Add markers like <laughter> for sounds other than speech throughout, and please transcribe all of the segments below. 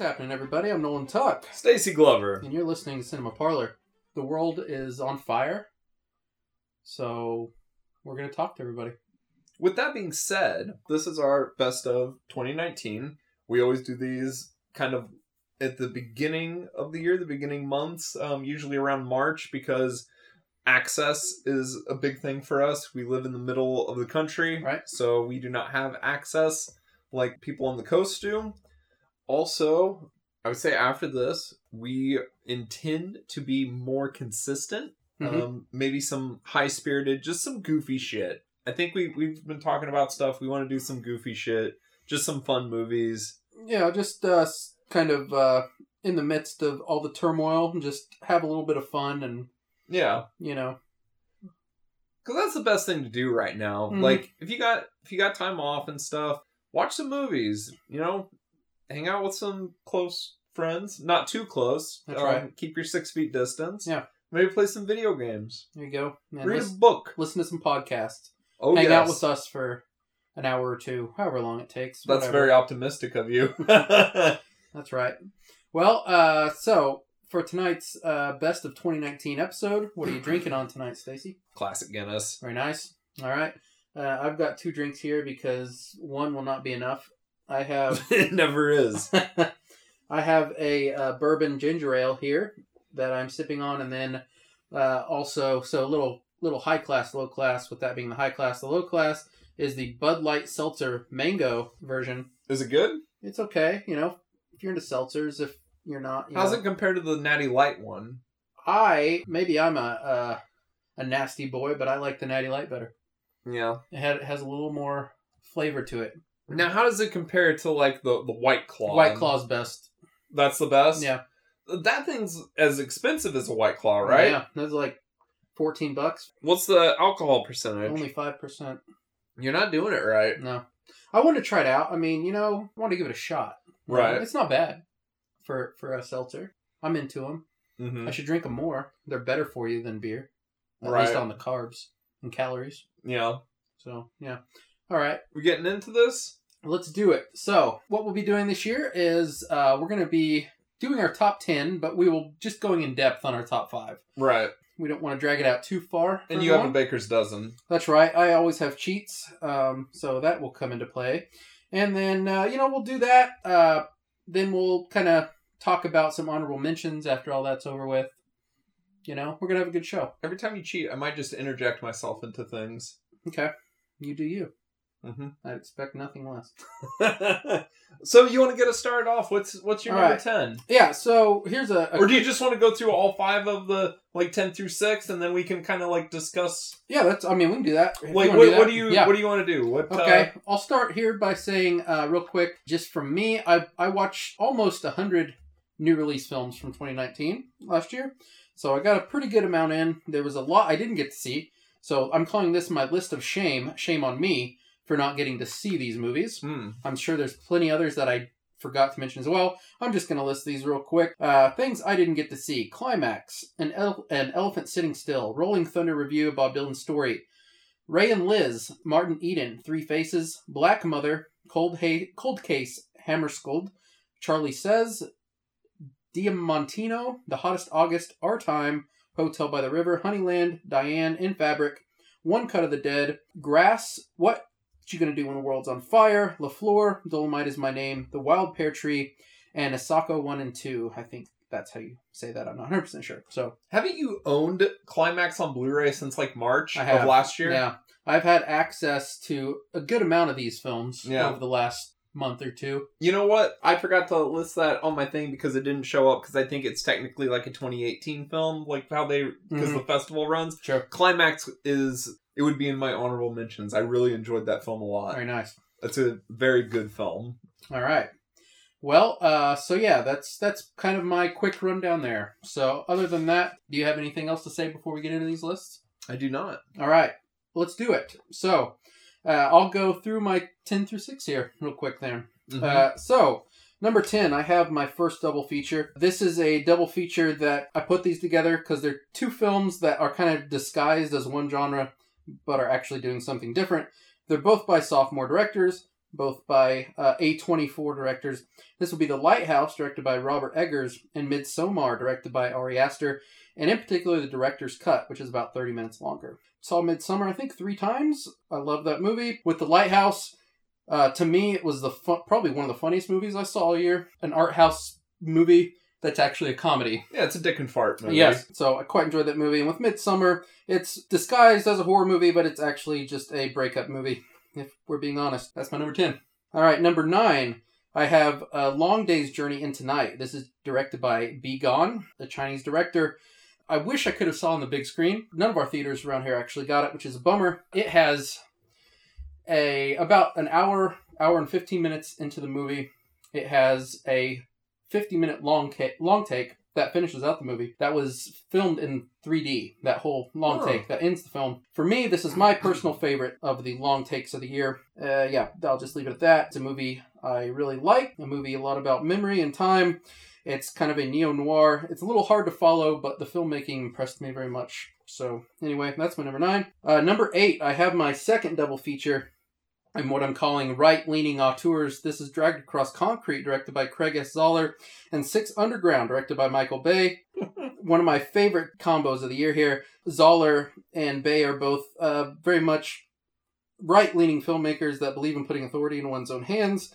happening, everybody? I'm Nolan Tuck, Stacy Glover. and you're listening to Cinema Parlor. The world is on fire, so we're going to talk to everybody. With that being said, this is our best of 2019. We always do these kind of at the beginning of the year, the beginning months, um, usually around March, because access is a big thing for us. We live in the middle of the country, Right. So we do not have access like people on the coast do. Also, I would say after this, we intend to be more consistent. Mhm. Um, maybe some high spirited, just some goofy shit. I think we we've been talking about stuff. We want to do some goofy shit, just some fun movies. Yeah, just uh, kind of uh, in the midst of all the turmoil, just have a little bit of fun and, Yeah, you know, because that's the best thing to do right now. Mhm. Like if you got if you got time off and stuff, watch some movies. You know, hang out with some close friends, not too close. That's Um, right. Keep your six feet distance. Yeah. Maybe play some video games. there you go. Read listen, a book. listen to some podcasts. Oh Hang yes. out with us for an hour or two, however long it takes. That's whatever. very optimistic of you. <laughs> That's right. Well, uh, so for tonight's uh, best of 2019 episode, what are you drinking on tonight, Stacy? Classic Guinness. Very nice. All right. Uh, I've got two drinks here because one will not be enough. I have <laughs> it never is. <laughs> I have a uh, bourbon ginger ale here that I'm sipping on, and then uh, also so a little little high class, low class. With that being the high class, the low class is the Bud Light Seltzer Mango version. Is it good? It's okay, you know, if you're into seltzers. If you're not, you How's know. it compared to the Natty Light one? I maybe I'm a uh, a nasty boy, but I like the Natty Light better. Yeah. It, had, it has a little more flavor to it. Now, how does it compare to like the the White Claw? White Claw's best. That's the best. Yeah, That thing's as expensive as a White Claw, right? Yeah, that's like fourteen bucks. What's the alcohol percentage? Only five percent. You're not doing it right. No, I wanted to try it out. I mean, you know, I want to give it a shot. Right. it's not bad for for a seltzer. I'm into them. Mm-hmm. I should drink them more. They're better for you than beer, at Right. least on the carbs and calories. Yeah. So yeah. All right. we're getting into this? Let's do it. So, what we'll be doing this year is uh, we're going to be doing our top 10, but we will just going in depth on our top five. Right. We don't want to drag it out too far. And you have a baker's dozen. That's right. I always have cheats, um, so that will come into play. And then, uh, you know, we'll do that. Uh, then we'll kind of talk about some honorable mentions after all that's over with. You know, we're going to have a good show. Every time you cheat, I might just interject myself into things. Okay. You do you. Mm-hmm. I'd expect nothing less. <laughs> so you want to get us started off? What's what's your All number right. ten? Yeah, so here's a, a Or do you just want to go through all five of the like ten through six, and then we can kind of like discuss? Yeah, that's. I mean, we can do that. Like what, do that, what do you Yeah. what do you want to do? What Okay, I'll start here by saying uh, real quick, just from me, I I watched almost a hundred new release films from 2019 last year, so I got a pretty good amount in. There was a lot I didn't get to see, so I'm calling this my list of shame. Shame on me for not getting to see these movies. Hmm. I'm sure there's plenty others that I forgot to mention as well. I'm just going to list these real quick. Uh, things I didn't get to see: Climax, an, ele- an Elephant Sitting Still, Rolling Thunder Revue of Bob Dylan's story, Ray and Liz, Martin Eden, Three Faces, Black Mother, Cold, ha- Cold Case, Hammarskjöld, Charlie Says, Diamantino, The Hottest August, Our Time, Hotel by the River, Honeyland, Diane, In Fabric, One Cut of the Dead, Grass, What You Gonna Do When the World's on Fire, La Flor, Dolomite is My Name, The Wild Pear Tree, and Asako 1 and 2. I think that's how you say that. I'm not 100% sure. So, Haven't you owned Climax on Blu-ray since like March I have. of last year? yeah. I've had access to a good amount of these films Yeah. over the last month or two. You know what? I forgot to list that on my thing because it didn't show up because I think it's technically like a 2018 film, like how they because Mhm. the festival runs. Sure. Climax is it would be in my honorable mentions. I really enjoyed that film a lot. Very nice. That's a very good film. All right. Well, uh, so yeah, that's that's kind of my quick rundown there. So, other than that, do you have anything else to say before we get into these lists? I do not. All right, let's do it. So, uh, I'll go through my ten through six here real quick. There. Mhm. Uh, so, number 10, I have my first double feature. This is a double feature that I put these together because they're two films that are kind of disguised as one genre, but are actually doing something different. They're both by sophomore directors. both by uh, A24 directors. This will be The Lighthouse, directed by Robert Eggers, and Midsommar, directed by Ari Aster, and in particular the director's cut, which is about 30 minutes longer. Saw Midsommar, I think, three times. I love that movie. With The Lighthouse, uh, to me, it was the probably one of the funniest movies I saw all year. An art house movie that's actually a comedy. Yeah, it's a dick and fart movie. Yes, so I quite enjoyed that movie. And with Midsommar, it's disguised as a horror movie, but it's actually just a breakup movie. If we're being honest, that's my number ten. All right, number nine. I have a Long Day's Journey into Night. This is directed by Bi Gan, the Chinese director. I wish I could have saw on the big screen. None of our theaters around here actually got it, which is a bummer. It has a about an hour, hour and fifteen minutes into the movie. It has a 50 minute long ca- long take that finishes out the movie that was filmed in 3D. That whole long Oh. take that ends the film. For me, this is my personal favorite of the long takes of the year. Uh, yeah, I'll just leave it at that. It's a movie I really like. A movie a lot about memory and time. It's kind of a neo noir. It's a little hard to follow, but the filmmaking impressed me very much. So anyway, that's my number nine. Uh, number eight, I have my second double feature and what I'm calling right leaning auteurs. This is Dragged Across Concrete, directed by Craig S. Zahler, and Six Underground, directed by Michael Bay. <laughs> One of my favorite combos of the year here. Zoller and Bay are both uh, very much right leaning filmmakers that believe in putting authority in one's own hands.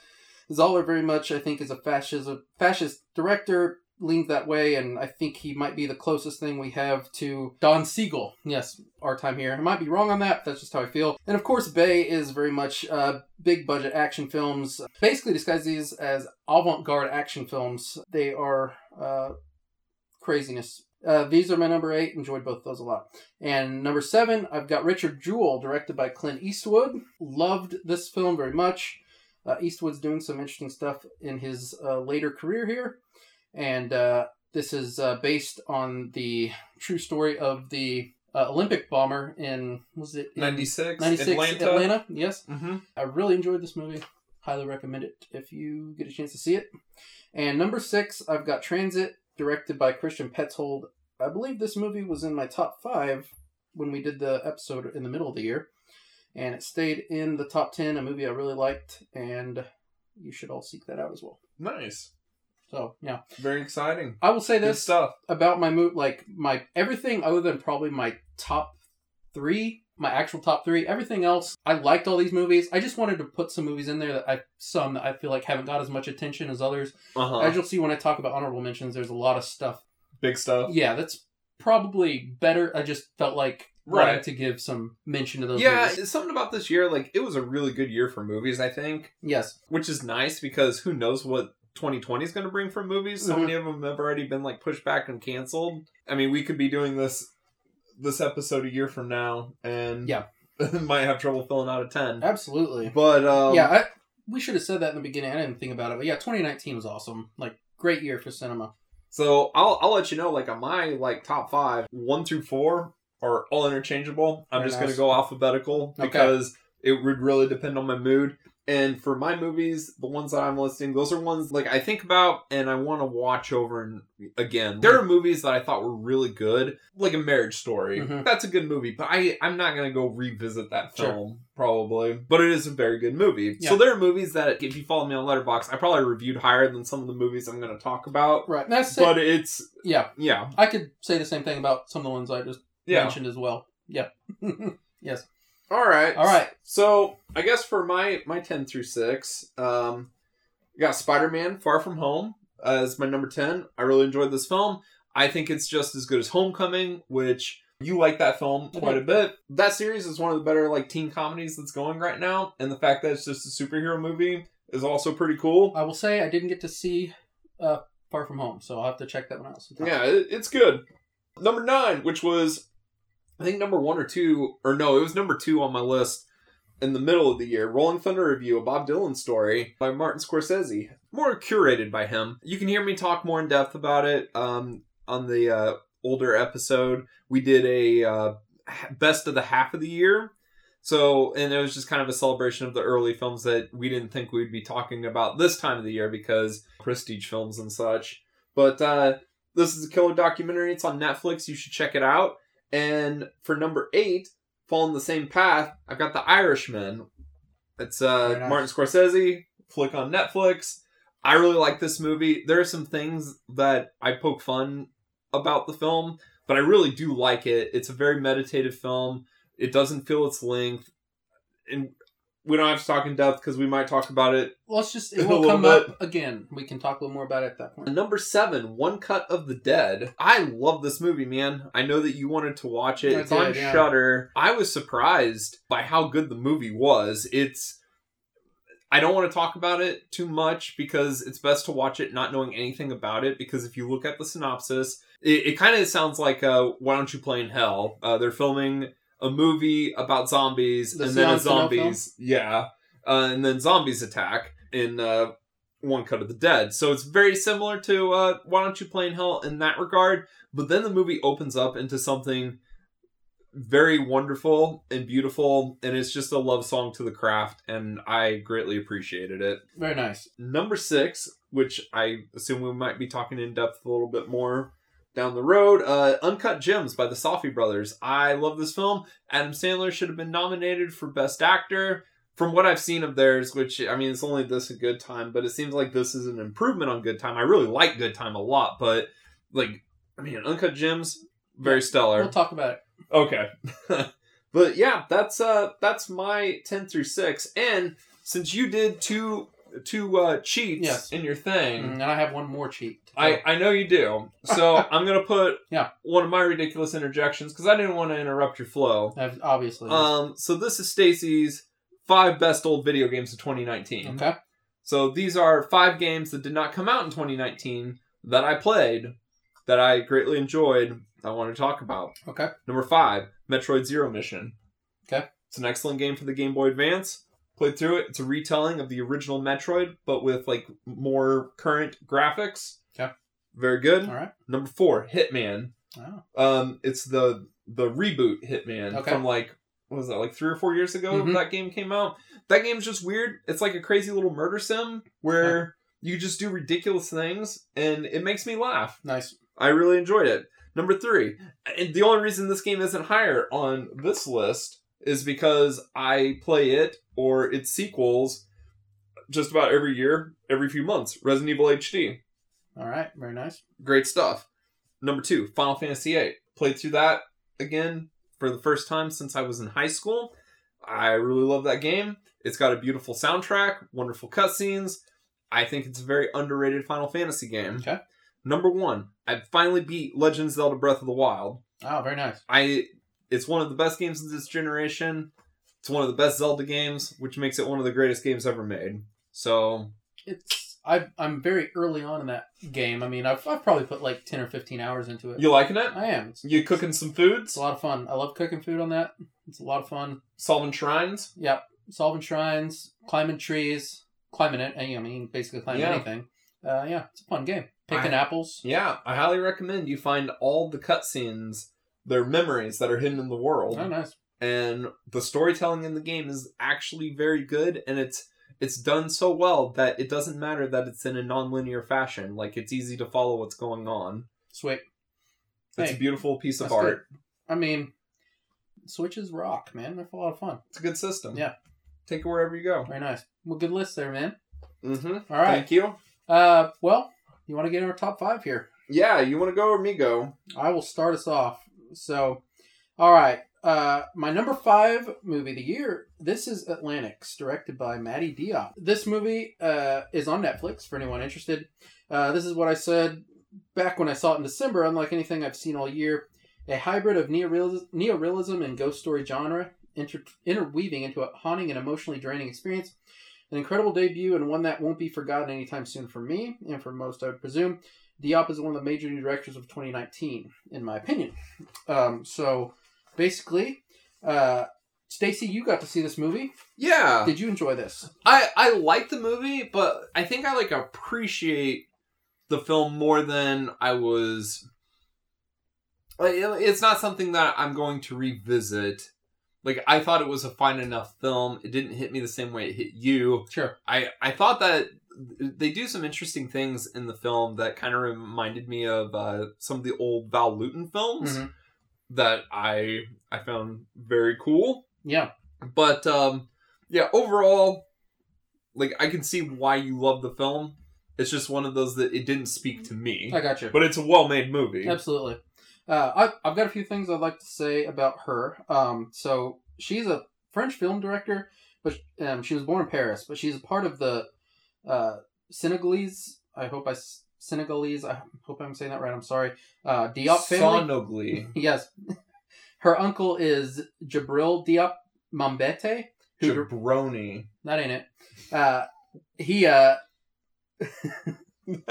Zahler, very much, I think, is a fascist, fascist director, leans that way, and I think he might be the closest thing we have to Don Siegel. Yes, our time here. I might be wrong on that, but that's just how I feel. And of course, Bay is very much uh, big budget action films. Basically, disguise these as avant garde action films. They are uh, craziness. Uh, these are my number eight. Enjoyed both those a lot. And number seven, I've got Richard Jewell, directed by Clint Eastwood. Loved this film very much. Uh, Eastwood's doing some interesting stuff in his uh, later career here. And uh, this is uh, based on the true story of the uh, Olympic bomber in, was it? in 96, 96 Atlanta. Atlanta. Yes. Mm-hmm. I really enjoyed this movie. Highly recommend it if you get a chance to see it. And number six, I've got Transit, directed by Christian Petzold. I believe this movie was in my top five when we did the episode in the middle of the year. And it stayed in the top 10, a movie I really liked, and you should all seek that out as well. Nice. So, yeah. Very exciting. I will say Good this stuff. about my move like my everything other than probably my top three my actual top three everything else i liked all these movies i just wanted to put some movies in there that i some that i feel like haven't got as much attention as others Uh-huh. as you'll see when i talk about honorable mentions there's a lot of stuff Big stuff. yeah that's probably better i just felt like Right. to give some mention to those Yeah, movies. something about this year. Like, it was a really good year for movies, I think, yes which is nice because who knows what 2020 is going to bring for movies. So Mhm. many of them have already been like pushed back and canceled. I mean, we could be doing this this episode a year from now, and Yeah. <laughs> might have trouble filling out a 10. absolutely But um, yeah I, we should have said that in the beginning i didn't think about it but yeah 2019 was awesome like great year for cinema So I'll I'll let you know. Like on my like top five, one through four are all interchangeable. I'm just nice. gonna go alphabetical Okay. because it would really depend on my mood. And for my movies, the ones that I'm listing, those are ones like I think about and I want to watch over and again. There are movies that I thought were really good, like a Marriage Story. Mhm. That's a good movie, but I I'm not gonna go revisit that Sure. film probably. But it is a very good movie. Yeah. So there are movies that if you follow me on Letterboxd, I probably reviewed higher than some of the movies I'm gonna talk about. right that's But it it's yeah yeah, I could say the same thing about some of the ones I just yeah. mentioned as well. Yeah. <laughs> yes. All right, All right. So I guess for my my ten through six, um, got Spider Man Far From Home as my number ten. I really enjoyed this film. I think it's just as good as Homecoming, which you like that film quite a bit. That series is one of the better like teen comedies that's going right now, and the fact that it's just a superhero movie is also pretty cool. I will say I didn't get to see uh, Far From Home, so I'll have to check that one out sometime. Yeah, it, it's good. Number nine, which was, I think number one or two, or no, it was number two on my list in the middle of the year. Rolling Thunder Revue, a Bob Dylan story by Martin Scorsese, more curated by him. You can hear me talk more in depth about it um, on the uh, older episode. We did a uh, best of the half of the year. So, and it was just kind of a celebration of the early films that we didn't think we'd be talking about this time of the year because prestige films and such. But uh, this is a killer documentary. It's on Netflix. You should check it out. And for number eight, following the same path, I've got The Irishman, It's uh. Martin Scorsese flick on Netflix. I really like this movie. There are some things that I poke fun about the film, but I really do like it. It's a very meditative film. It doesn't feel its length, and we don't have to talk in depth because we might talk about it Let's just it <laughs> will little come up again. We can talk a little more about it at that point. Number seven, One Cut of the Dead. I love this movie, man. I know that you wanted to watch it. I it's on did, yeah. Shudder. I was surprised by how good the movie was. It's. I don't want to talk about it too much because it's best to watch it not knowing anything about it. Because if you look at the synopsis, it, it kind of sounds like uh, "Why Don't You Play in Hell?" Uh, they're filming a movie about zombies, The and then a zombies, yeah, uh, and then zombies attack in uh, one Cut of the Dead. So it's very similar to uh, Why Don't You Play in Hell in that regard. But then the movie opens up into something very wonderful and beautiful, and it's just a love song to the craft, and I greatly appreciated it. Very nice. Number six, which I assume we might be talking in depth a little bit more down the road, uh, Uncut Gems by the Safdie brothers. I love this film. Adam Sandler should have been nominated for Best Actor. From what I've seen of theirs, which I mean, it's only this a Good Time, but it seems like this is an improvement on Good Time. I really like Good Time a lot, but like, I mean, Uncut Gems, very stellar. We'll talk about it. Okay. <laughs> but yeah, that's uh that's my 10 through 6 and since you did two two uh cheats Yes. in your thing, Mm, And I have one more cheat. to I. I know you do. So <laughs> I'm going to put Yeah. one of my ridiculous interjections cuz I didn't want to interrupt your flow. I've- obviously. Um so this is Stacy's five best old video games of 2019. okay. So these are five games that did not come out in 2019 that I played that I greatly enjoyed. I want to talk about. Okay. Number five, Metroid Zero Mission. Okay. It's an excellent game for the Game Boy Advance. Played through it. It's a retelling of the original Metroid, but with like more current graphics. Okay. Very good. All right. Number four, Hitman. Oh. Um, it's the the reboot Hitman Okay. from like what was that like three or four years ago Mhm. that game came out. That game's just weird. It's like a crazy little murder sim where you just do ridiculous things and it makes me laugh. Nice. I really enjoyed it. Number three, and the only reason this game isn't higher on this list is because I play it or its sequels just about every year, every few months. Resident Evil HD, All right. Very nice. great stuff. Number two, Final Fantasy VIII. Played through that again for the first time since I was in high school. I really love that game. It's got a beautiful soundtrack, wonderful cutscenes. I think it's a very underrated Final Fantasy game. Okay. Number one, I finally beat Legend of Zelda Breath of the Wild. Oh, very nice. I it's one of the best games of this generation. It's one of the best Zelda games, which makes it one of the greatest games ever made. So It's I I'm very early on in that game. I mean, I've, I've probably put like ten or fifteen hours into it. you liking it? I am. It's, You cooking some it's foods? a lot of fun. I love cooking food on that. It's a lot of fun. Solving shrines? Yep. Solving shrines, climbing trees, climbing it. I mean, basically climbing Yeah. anything. Uh, yeah, it's a fun game. Picking I- apples. Yeah, I highly recommend you find all the cutscenes, their memories that are hidden in the world. Oh, nice. and the storytelling in the game is actually very good and it's it's done so well that it doesn't matter that it's in a non-linear fashion like it's easy to follow what's going on Sweet. it's Hey, a beautiful piece of that's good. art I mean, Switches rock, man. They're a lot of fun. it's a good system Yeah. take it wherever you go Very nice. Well, good list there, man. mm-hmm All right. thank you Uh, well, you want to get in our top five here? yeah you want to go or me go I will start us off. So, all right. Uh, my number five movie of the year. This is Atlantics, directed by Mati Diop. This movie uh, is on Netflix for anyone interested. Uh, this is what I said back when I saw it in December. Unlike anything I've seen all year, a hybrid of neorealism, neorealism and ghost story genre, inter- interweaving into a haunting and emotionally draining experience. An incredible debut and one that won't be forgotten anytime soon for me and for most, I would presume. Diop is one of the major new directors of 2019, in my opinion. Um, so basically, uh, Stacy, you got to see this movie. yeah Did you enjoy this? I I like the movie, but I think I like appreciate the film more than I was. Like, it's not something that I'm going to revisit. Like I thought it was a fine enough film. It didn't hit me the same way it hit you. Sure. I I thought that they do some interesting things in the film that kind of reminded me of uh, some of the old Val Lewton films Mhm. that I I found very cool Yeah. but um yeah, overall, like I can see why you love the film. It's just one of those that it didn't speak to me, I got you. but it's a well-made movie. Absolutely. Uh, I, I've got a few things I'd like to say about her. Um, so she's a French film director, but um, she was born in Paris, but she's a part of the uh, Senegalese. I hope I Senegalese. I hope I'm saying that right. I'm sorry. Uh, Diop family. Sonogly. <laughs> yes, her uncle is Djibril Diop Mambéty. Who Jabroni. that ain't it. Uh, he. Uh, <laughs>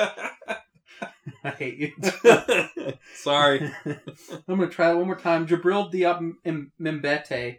I hate you. <laughs> Sorry. I'm gonna try it one more time. Jabril Diop M- Mbete.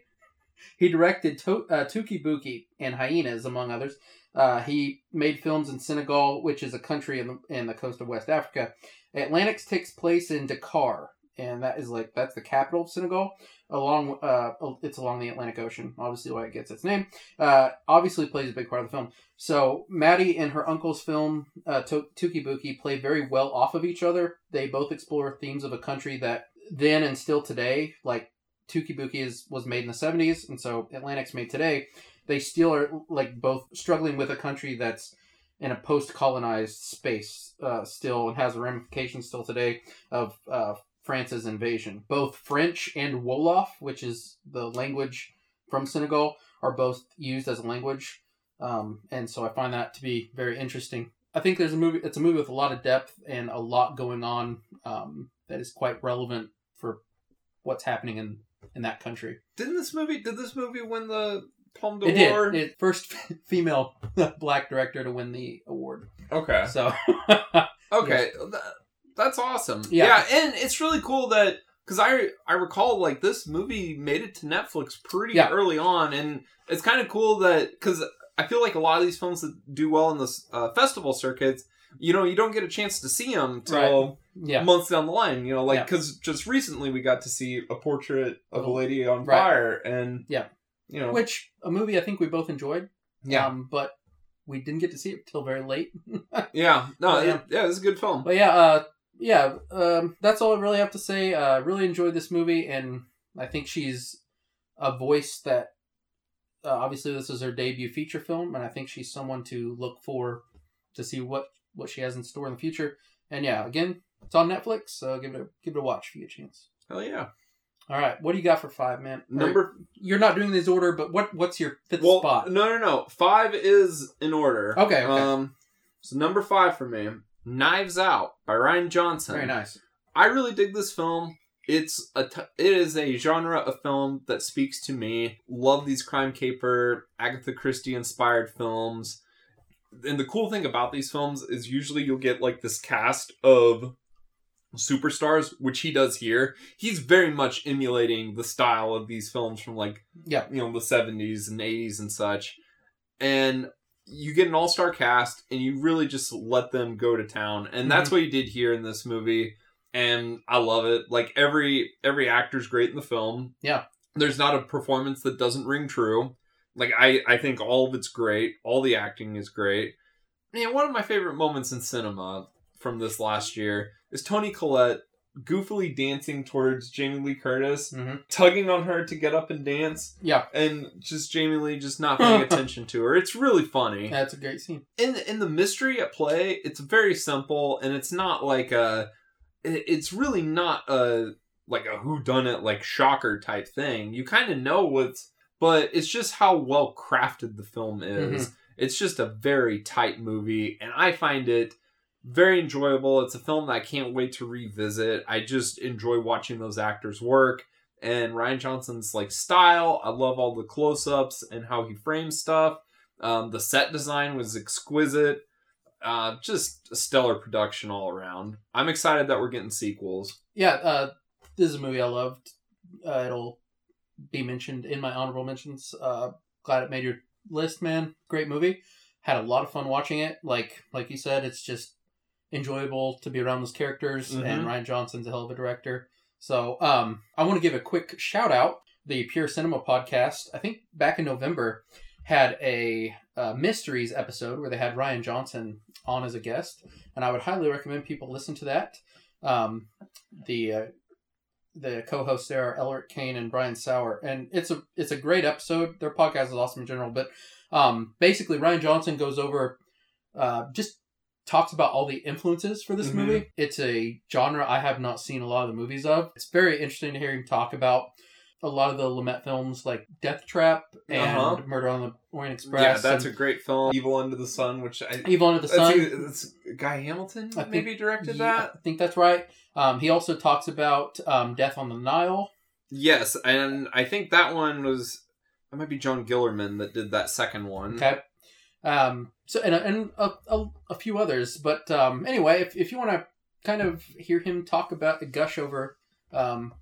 He directed to- uh, Touki Bouki and Hyenas, among others. Uh, he made films in Senegal, which is a country in the, in the coast of West Africa. Atlantics takes place in Dakar, and that is like that's the capital of Senegal. Along, uh, it's along the Atlantic Ocean. Obviously, why it gets its name. Uh, obviously, plays a big part of the film. So Mati and her uncle's film uh, Touki Bouki play very well off of each other. They both explore themes of a country that then and still today, like Touki Bouki is was made in the seventies, and so Atlantic's made today. They still are like both struggling with a country that's in a post-colonized space uh, still and has ramifications still today of uh, France's invasion. Both French and Wolof, which is the language from Senegal, are both used as a language, um, and so I find that to be very interesting. I think there's a movie. It's a movie with a lot of depth and a lot going on um, that is quite relevant for what's happening in in that country. Didn't this movie? Did this movie win the Palme It d'Or? did. It first <laughs> female <laughs> black director to win the award. Okay. So <laughs> Okay, Th- that's awesome. Yeah. Yeah. and it's really cool that because I I recall like this movie made it to Netflix pretty Yeah. early on, and it's kind of cool that because I feel like a lot of these films that do well in the uh, festival circuits, you know, you don't get a chance to see them till yeah, months down the line. You know, like Yeah. because just recently we got to see a portrait of a lady on Right. fire, and Yeah. you know, which a movie I think we both enjoyed. yeah, um, but we didn't get to see it till very late. <laughs> yeah, no, But, yeah. yeah, it's a good film. But yeah, uh, yeah, um, that's all I really have to say. Uh, really enjoyed this movie, and I think she's a voice that. Uh, obviously, this is her debut feature film, and I think she's someone to look for to see what what she has in store in the future. And yeah, again, it's on Netflix, so give it a give it a watch if you get a chance. Hell yeah! All right, what do you got for five, man? Or- Number you're not doing this order, but what what's your fifth well, spot? no, no, no. Five is in order. Okay, okay. Um, so number five for me, Knives Out by Rian Johnson. Very nice. I really dig this film. It's a t- it is a genre of film that speaks to me. Love these crime caper, Agatha Christie inspired films. And the cool thing about these films is usually you'll get like this cast of superstars, which he does here. He's very much emulating the style of these films from like Yeah. you know the 70s and 80s and such. And you get an all-star cast and you really just let them go to town. And mhm. that's what he did here in this movie and I love it. Like every every actor's great in the film. Yeah. There's not a performance that doesn't ring true. Like I I think all of it's great. All the acting is great. Man, one of my favorite moments in cinema from this last year is Toni Collette goofily dancing towards Jamie Lee Curtis, hmm tugging on her to get up and dance, Yeah, and just Jamie Lee just not paying <laughs> attention to her. It's really funny that's a great scene. in in the mystery at play, it's very simple, and it's not like a. It's really not a like a who done it like shocker type thing. You kind of know what's, but it's just how well crafted the film is. It's just a very tight movie, and I find it very enjoyable. It's a film that I can't wait to revisit. I just enjoy watching those actors work. And Rian Johnson's like style, I love all the close-ups and how he frames stuff. Um, the set design was exquisite. Uh, just a stellar production all around. I'm excited that we're getting sequels. Yeah, uh, this is a movie I loved. Uh, it'll be mentioned in my honorable mentions. Uh, glad it made your list, man. Great movie. Had a lot of fun watching it. Like like you said, it's just enjoyable to be around those characters. Mhm. And Rian Johnson's a hell of a director. So um, I want to give a quick shout out. The Pure Cinema podcast, I think back in November, had a uh, mysteries episode where they had Rian Johnson on as a guest, and I would highly recommend people listen to that. Um, the uh, the co-hosts there are Elric Kane and Brian Saur, and it's a it's a great episode. Their podcast is awesome in general, but um, basically Rian Johnson goes over uh, just talks about all the influences for this Mhm. movie. It's a genre I have not seen a lot of the movies of. It's very interesting to hear him talk about a lot of the Lumet films like Death Trap and Uh-huh. Murder on the Orient Express. yeah, that's a great film. Evil Under the Sun, which I Evil Under the Sun. that's Guy Hamilton I think- maybe directed Yeah, that. I think that's right. Um, he also talks about um, Death on the Nile. Yes, and I think that one was that might be John Guillermin that did that second one. Okay. Um, so and and a, a, a few others, but um, anyway, if if you want to kind of hear him talk about gush over, um,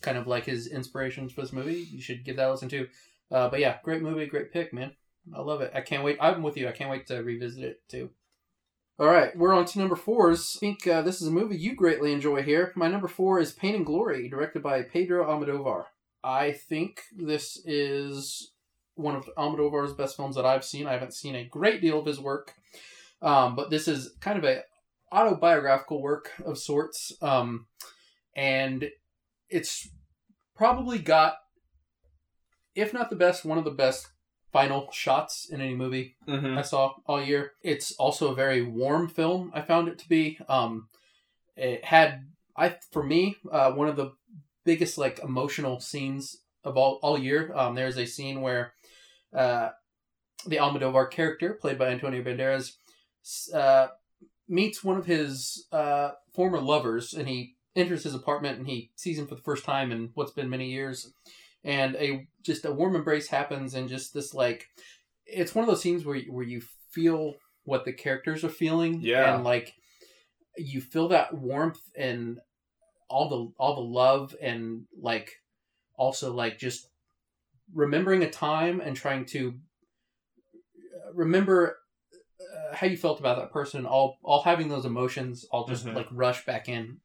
kind of like his inspirations for this movie, you should give that a listen to. Uh, but yeah, great movie, great pick, man. I love it. I can't wait. I'm with you. I can't wait to revisit it too. All right, we're on to number fours. I think uh, this is a movie you greatly enjoy here. My number four is Pain and Glory, directed by Pedro Almodovar. I think this is one of Almodovar's best films that I've seen. I haven't seen a great deal of his work, um, but this is kind of a autobiographical work of sorts, um, and it's probably got, if not the best, one of the best final shots in any movie Mm-hmm. I saw all year. It's also a very warm film. I found it to be. Um, it had I for me uh, one of the biggest like emotional scenes of all all year. Um, there's a scene where uh, the Almodovar character, played by Antonio Banderas, uh, meets one of his uh, former lovers, and he enters his apartment and he sees him for the first time in what's been many years. And a just a warm embrace happens, and just this like it's one of those scenes where where you feel what the characters are feeling, Yeah. and like you feel that warmth and all the all the love and like also like just remembering a time and trying to uh, remember uh, how you felt about that person all all having those emotions all just Mhm. like rush back in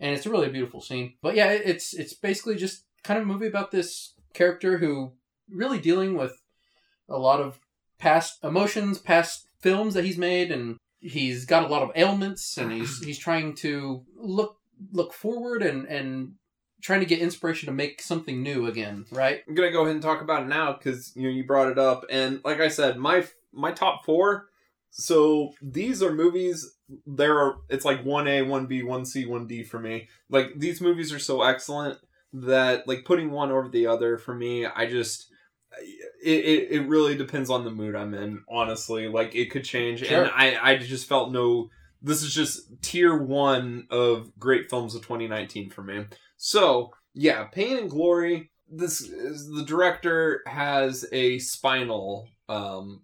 and it's a really beautiful scene but yeah it's it's basically just kind of a movie about this character who really dealing with a lot of past emotions past films that he's made and he's got a lot of ailments and he's he's trying to look look forward and and trying to get inspiration to make something new again right I'm gonna go ahead and talk about it now because you know you brought it up, and like I said, my my top four. So these are movies. There are it's like one A, one B, one C, one D for me. Like these movies are so excellent that like putting one over the other for me, I just it, it, it really depends on the mood I'm in. Honestly, like it could change, Sure. and I I just felt no. This is just tier one of great films of 2019 for me. So yeah, Pain and Glory. This is the director has a spinal um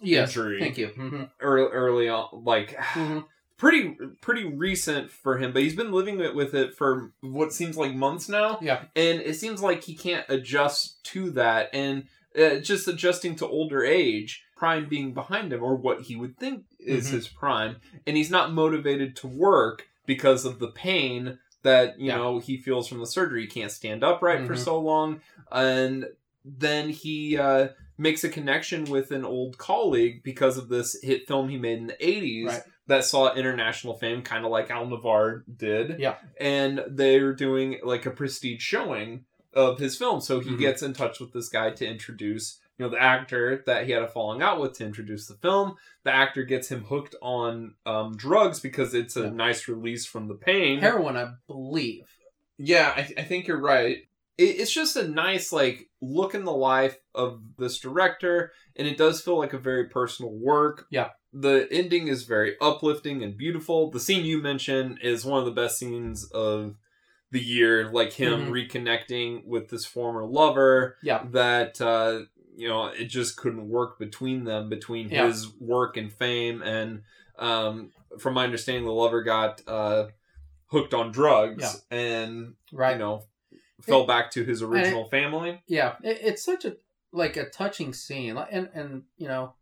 yes Injury. thank you hmm early, early on like hmm <sighs> pretty pretty recent for him but he's been living it with it for what seems like months now yeah and it seems like he can't adjust to that and uh, just adjusting to older age prime being behind him or what he would think is Mhm. his prime and he's not motivated to work because of the pain that you Yeah. know he feels from the surgery he can't stand upright for Mhm. so long and then he uh, makes a connection with an old colleague because of this hit film he made in the 80s Right. that saw international fame kind of like Almodovar did Yeah. and they're doing like a prestige showing of his film. So he Mhm. gets in touch with this guy to introduce, you know, the actor that he had a falling out with to introduce the film. The actor gets him hooked on um, drugs because it's a Yeah. nice release from the pain. heroin i believe Yeah, I, I think you're right. It, it's just a nice like look in the life of this director, and it does feel like a very personal work. Yeah. The ending is very uplifting and beautiful. The scene you mentioned is one of the best scenes of the year, like him Mhm. reconnecting with this former lover. Yeah. That uh, you know, it just couldn't work between them, between Yeah. his work and fame, and um, from my understanding, the lover got uh, hooked on drugs and right. you know fell back to his original family. yeah. It, it's such a like a touching scene. And and you know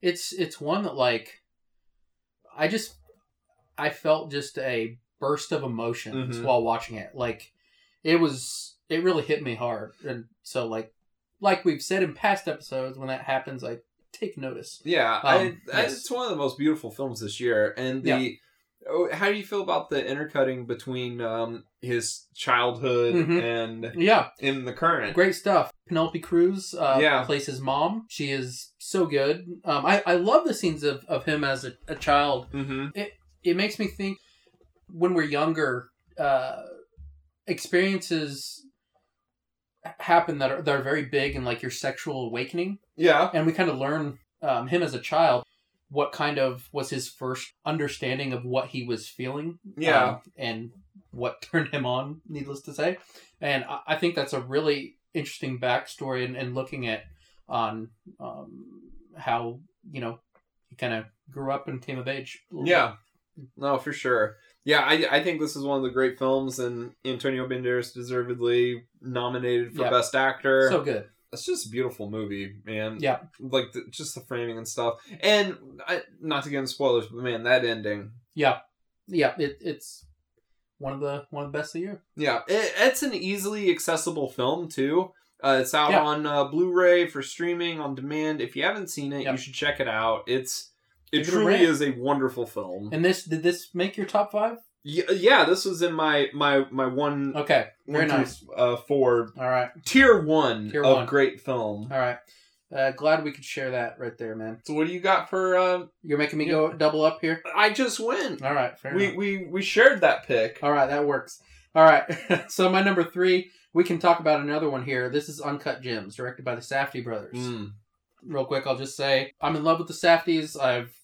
it's it's one that like i just i felt just a burst of emotions Mhm. while watching it. Like it was it really hit me hard. And so like like we've said in past episodes when that happens i take notice Yeah, Um, I, I, yes. it's one of the most beautiful films this year, and the Oh, How do you feel about the intercutting between um, his childhood Mhm. and Yeah, in the current? great stuff. Penelope Cruz uh, Yeah. plays his mom. She is so good. Um, I, I love the scenes of, of him as a, a child. Mm-hmm. It makes me think when we're younger, uh, experiences happen that are, that are very big in like your sexual awakening. Yeah. and we kind of learn um, him as a child what kind of was his first understanding of what he was feeling Yeah. um, and what <laughs> turned him on needless to say and i, I think that's a really interesting backstory and, and looking at on um, how you know he kind of grew up and came of age Yeah. No, for sure. Yeah, I, I think this is one of the great films, and Antonio Banderas deservedly nominated for Yeah. Best. Actor. so good it's just a beautiful movie, man. Yeah. like the, just the framing and stuff. And I, not to get into spoilers, but man, that ending. yeah yeah it, it's one of the one of the best of the year Yeah, it, it's an easily accessible film too. Uh, it's out Yeah. on uh, Blu-ray for streaming on demand. If you haven't seen it, Yep. you should check it out. It's it truly rant. is a wonderful film. and this did this make your top five Yeah, yeah, this was in my my my one okay very one nice uh, four all right tier one Tier of one. great film. all right uh, glad we could share that right there man So what do you got for? Uh, You're making me go double up here. I just win. All right, fair We enough. we we shared that pick. All right, that works. All right, <laughs> so my number three, we can talk about another one here. This is Uncut Gems, directed by the Safdie brothers. Mm. Real quick, I'll just say I'm in love with the Safdies. I've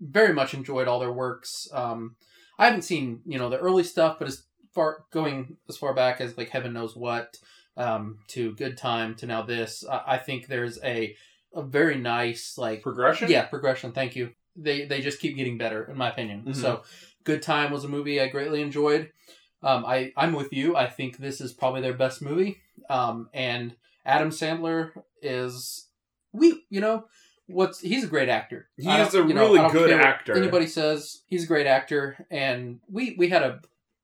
very much enjoyed all their works. Um, I haven't seen you know the early stuff, but as far going as far back as like Heaven Knows What um, to Good Time to now this, I, I think there's a a very nice like Progression. Yeah, progression. Thank you. They they just keep getting better, in my opinion. Mhm. So, Good Time was a movie I greatly enjoyed. Um, I I'm with you. I think this is probably their best movie. Um, and Adam Sandler is we you know what's he's a great actor. He is a you know, really good actor. Anybody says he's a great actor, and we we had a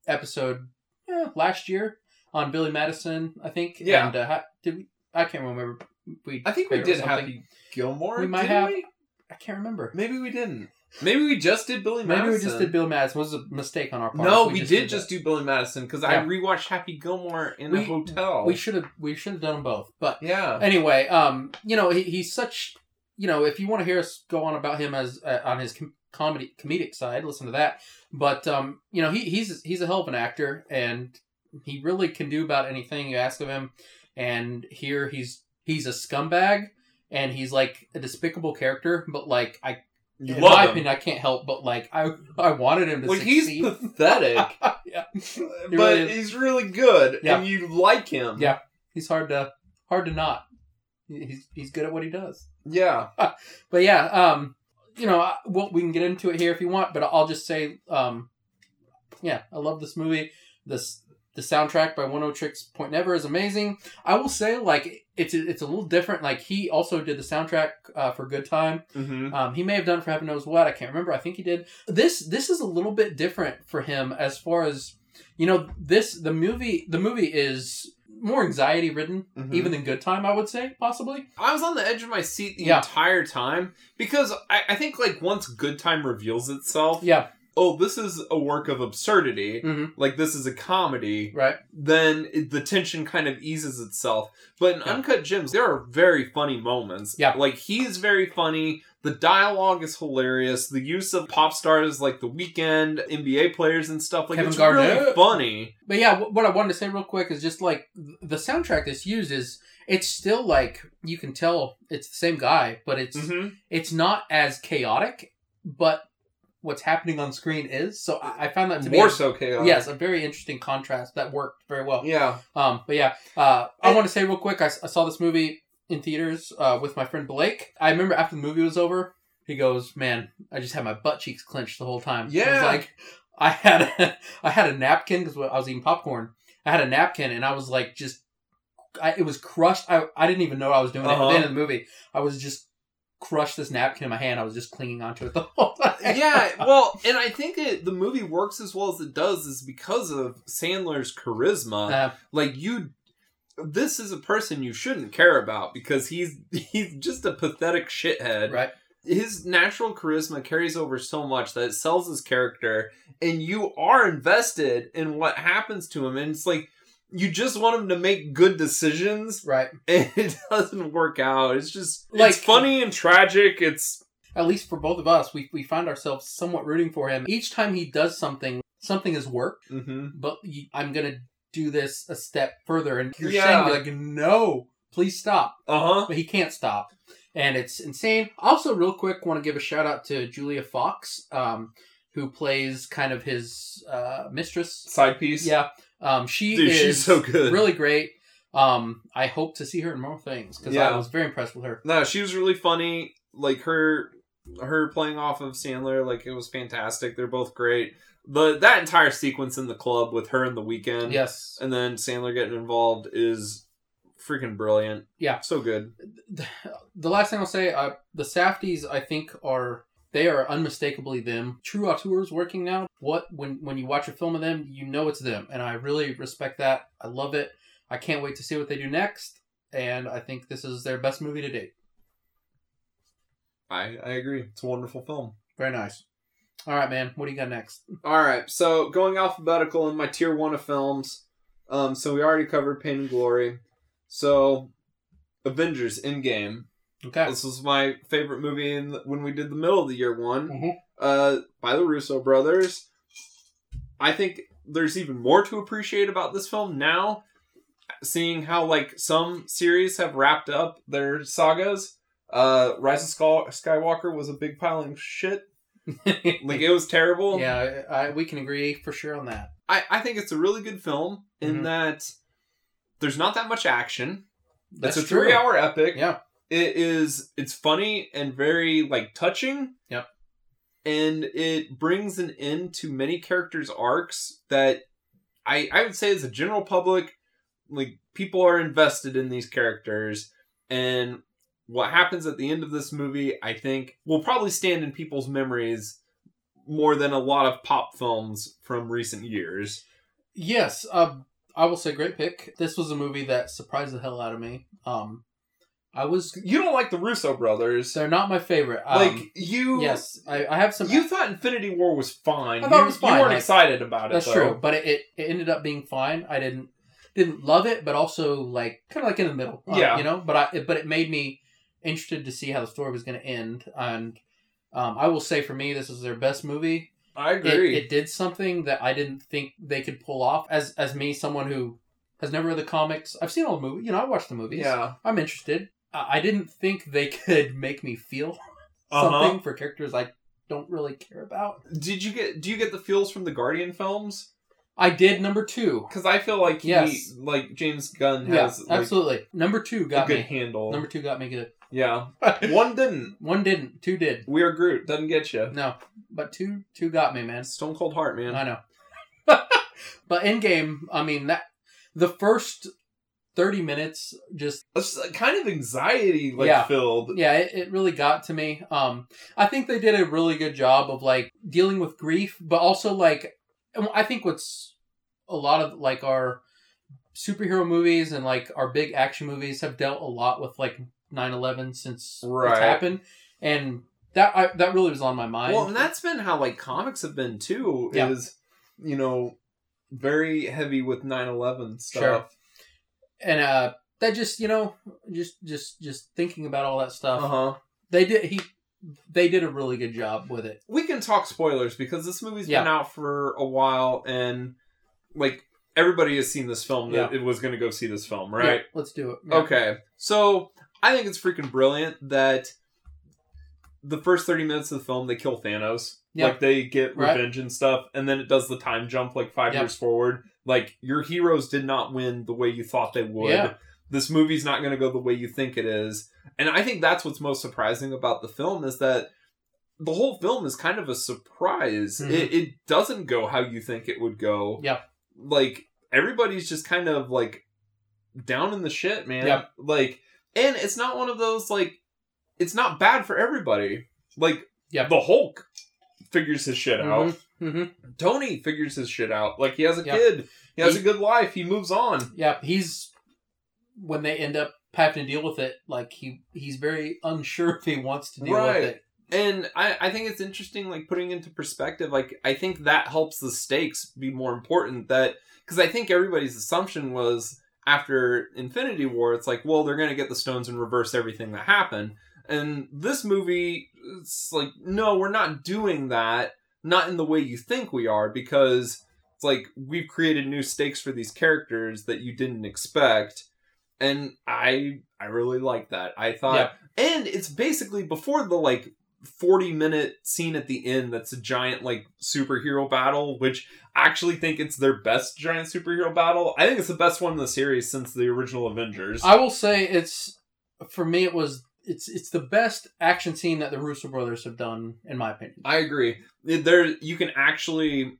episode eh, last year on Billy Madison, I think. Yeah. And uh, did we? I can't remember. We I think we did. Happy Gilmore. We might have. we? I can't remember. Maybe we didn't. Maybe we just did Billy Madison. Maybe we just did Bill Madison. It was a mistake on our part. No, we, did, just do Billy Madison because I rewatched Happy Gilmore in a hotel. We should have. We should have done them both. But yeah. anyway, um, you know, he, he's such. You know, if you want to hear us go on about him as uh, on his com- comedy comedic side, listen to that. But um, you know, he, he's he's a hell of an actor, and he really can do about anything you ask of him. And here he's he's a scumbag, and he's like a despicable character. But like I, You in my him. opinion, I can't help but like I I wanted him to Like succeed. he's pathetic, <laughs> yeah. but really he's really good, Yeah. and you like him. Yeah. he's hard to hard to not. He's he's good at what he does. Yeah. <laughs> But yeah, um, you know, well, we can get into it here if you want, but I'll just say, um, yeah, I love this movie. This the soundtrack by Oneohtrix Point Never is amazing. I will say, like, it's it's a little different. Like, he also did the soundtrack uh, for Good Time. Mm-hmm. Um, he may have done for Heaven Knows What. I can't remember. I think he did. This this is a little bit different for him as far as you know. This the movie the movie is more anxiety ridden Mhm. even than Good Time. I would say possibly. I was on the edge of my seat the Yeah. entire time because I, I think like once Good Time reveals itself, Yeah. oh, this is a work of absurdity. hmm Like this is a comedy. Right. Then it, the tension kind of eases itself. But in Yeah. Uncut Gems, there are very funny moments. Yeah. Like he's very funny. The dialogue is hilarious. The use of pop stars like The Weeknd, NBA players and stuff like Kevin it's Garnett. really funny. But yeah, what I wanted to say real quick is just like the soundtrack that's used is it's still like you can tell it's the same guy, but it's Mm-hmm. it's not as chaotic, but what's happening on screen is. So I, I found that to More be so chaotic. yes a very interesting contrast that worked very well. Yeah. Um, but yeah, uh, I want to say real quick, I saw this movie in theaters uh, with my friend Blake. I remember after the movie was over, he goes, "Man, I just had my butt cheeks clenched the whole time." Yeah. was like <laughs> I had a, <laughs> I had a napkin because I was eating popcorn. I had a napkin and I was like just, I, it was crushed. I I didn't even know I was doing it at Uh-huh. the end of the movie. I was just crushed this napkin in my hand. I was just clinging onto it the <laughs> whole time. yeah, well, and I think it, the movie works as well as it does is because of Sandler's charisma. Uh, like you, this is a person you shouldn't care about because he's <laughs> he's just a pathetic shithead. right. his natural charisma carries over so much that it sells his character, and you are invested in what happens to him, and it's like you just want him to make good decisions, Right. <laughs> and it doesn't work out. It's just Like- it's funny and tragic. It's At least for both of us, we we find ourselves somewhat rooting for him each time he does something. Something has worked, hmm but I'm gonna do this a step further, and you're Yeah. saying like, no, please stop. uh huh. but he can't stop and it's insane also real quick want to give a shout out to julia fox um, who plays kind of his uh, mistress Side piece. yeah um, she Dude, is she's so good. really great um, i hope to see her in more things because i was very impressed with her No, she was really funny. Like her, her playing off of Sandler, like it was fantastic. They're both great. The that entire sequence in the club with her in the Weeknd, yes and then Sandler getting involved is freaking brilliant. Yeah. so good. the last thing i'll say uh, the Safdies i think are they are unmistakably them true auteurs working now what when when you watch a film of them you know it's them and i really respect that i love it i can't wait to see what they do next and i think this is their best movie to date I I agree. It's a wonderful film. very nice all right man what do you got next All right, so going alphabetical in my tier one of films. Um, so we already covered Pain and Glory. So, Avengers Endgame. okay This was my favorite movie in the, when we did the middle of the year one. Mhm. Uh, by the Russo brothers. I think there's even more to appreciate about this film now, seeing how like some series have wrapped up their sagas. Uh, Rise of Skywalker was a big pile of shit. <laughs> Like <laughs> it was terrible. yeah I, we can agree for sure on that I, I think it's a really good film in Mhm. that there's not that much action. that's it's a true. three hour epic. yeah It is it's funny and very like touching. Yep. And it brings an end to many characters' arcs that I I would say as a general public, like people are invested in these characters and what happens at the end of this movie, I think, will probably stand in people's memories more than a lot of pop films from recent years. Yes, uh, I will say great pick. This was a movie that surprised the hell out of me. Um, I was You don't like the Russo brothers. they're not my favorite. Um, like you yes, I, I have some. You thought Infinity War was fine. I thought it You- was fine, You weren't like- excited about it. that's though. true, but it, it, it ended up being fine. I didn't didn't love it, but also like kind of like in the middle. uh, Yeah. you know. But I it, but it made me interested to see how the story was going to end, and um, I will say for me, this is their best movie. I agree. it did something that I didn't think they could pull off. As as me, someone who has never read the comics, I've seen all the movies. You know, I watched the movies. yeah. I'm interested. I didn't think they <laughs> could make me feel Uh-huh. something for characters I don't really care about. Did you get? Do you get the feels from the Guardian films? I did number two. Because I feel like he, like James Gunn Yeah, has like, absolutely. Number two a got good me. handle. Number two got me good. Yeah. <laughs> One didn't. One didn't. Two did. We are Groot. Doesn't get you. No, but two two got me, man. Stone Cold Heart, man. I know. <laughs> but Endgame, I mean that the first thirty minutes just It's uh, kind of anxiety like Yeah. filled. yeah, it, it really got to me. Um, I think they did a really good job of like dealing with grief, but also like I think what's a lot of like our superhero movies and like our big action movies have dealt a lot with like 9-11 since Right. it's happened, and that I, that really was on my mind. Well, and that's been how like comics have been too. Yeah. Is you know very heavy with 9-11 stuff. Sure. and uh, that just you know just just just thinking about all that stuff. Uh huh. They did he they did a really good job with it. we can talk spoilers because this movie's Yeah. been out for a while and like everybody has seen this film that it was going to go see this film right Yeah, let's do it. Yeah. okay so i think it's freaking brilliant that the first 30 minutes of the film they kill thanos Yeah. like they get Right. revenge and stuff and then it does the time jump like five Yeah. years forward like your heroes did not win the way you thought they would Yeah. this movie's not going to go the way you think it is and i think that's what's most surprising about the film is that the whole film is kind of a surprise Mhm. it, it doesn't go how you think it would go Yeah. like everybody's just kind of like down in the shit man Yeah. like and it's not one of those like it's not bad for everybody. Like Yeah. the hulk figures his shit out. Hmm tony figures his shit out. Like he has a Yeah. kid. He has He- a good life. He moves on. Yeah, he's when they end up having to deal with it, like he he's very unsure <laughs> if he wants to deal Right. with it. And I, I think it's interesting like putting into perspective like i think that helps the stakes be more important that because i think everybody's assumption was after infinity war it's like well they're going to get the stones and reverse everything that happened. And this movie it's like no we're not doing that not in the way you think we are because it's like we've created new stakes for these characters that you didn't expect. And i i really like that. I thought and it's basically before the like 40 minute scene at the end that's a giant like superhero battle which I actually think it's their best giant superhero battle i think it's the best one in the series since the original avengers I will say it's for me. It was it's it's the best action scene that the Russo brothers have done, in my opinion. I agree there you can actually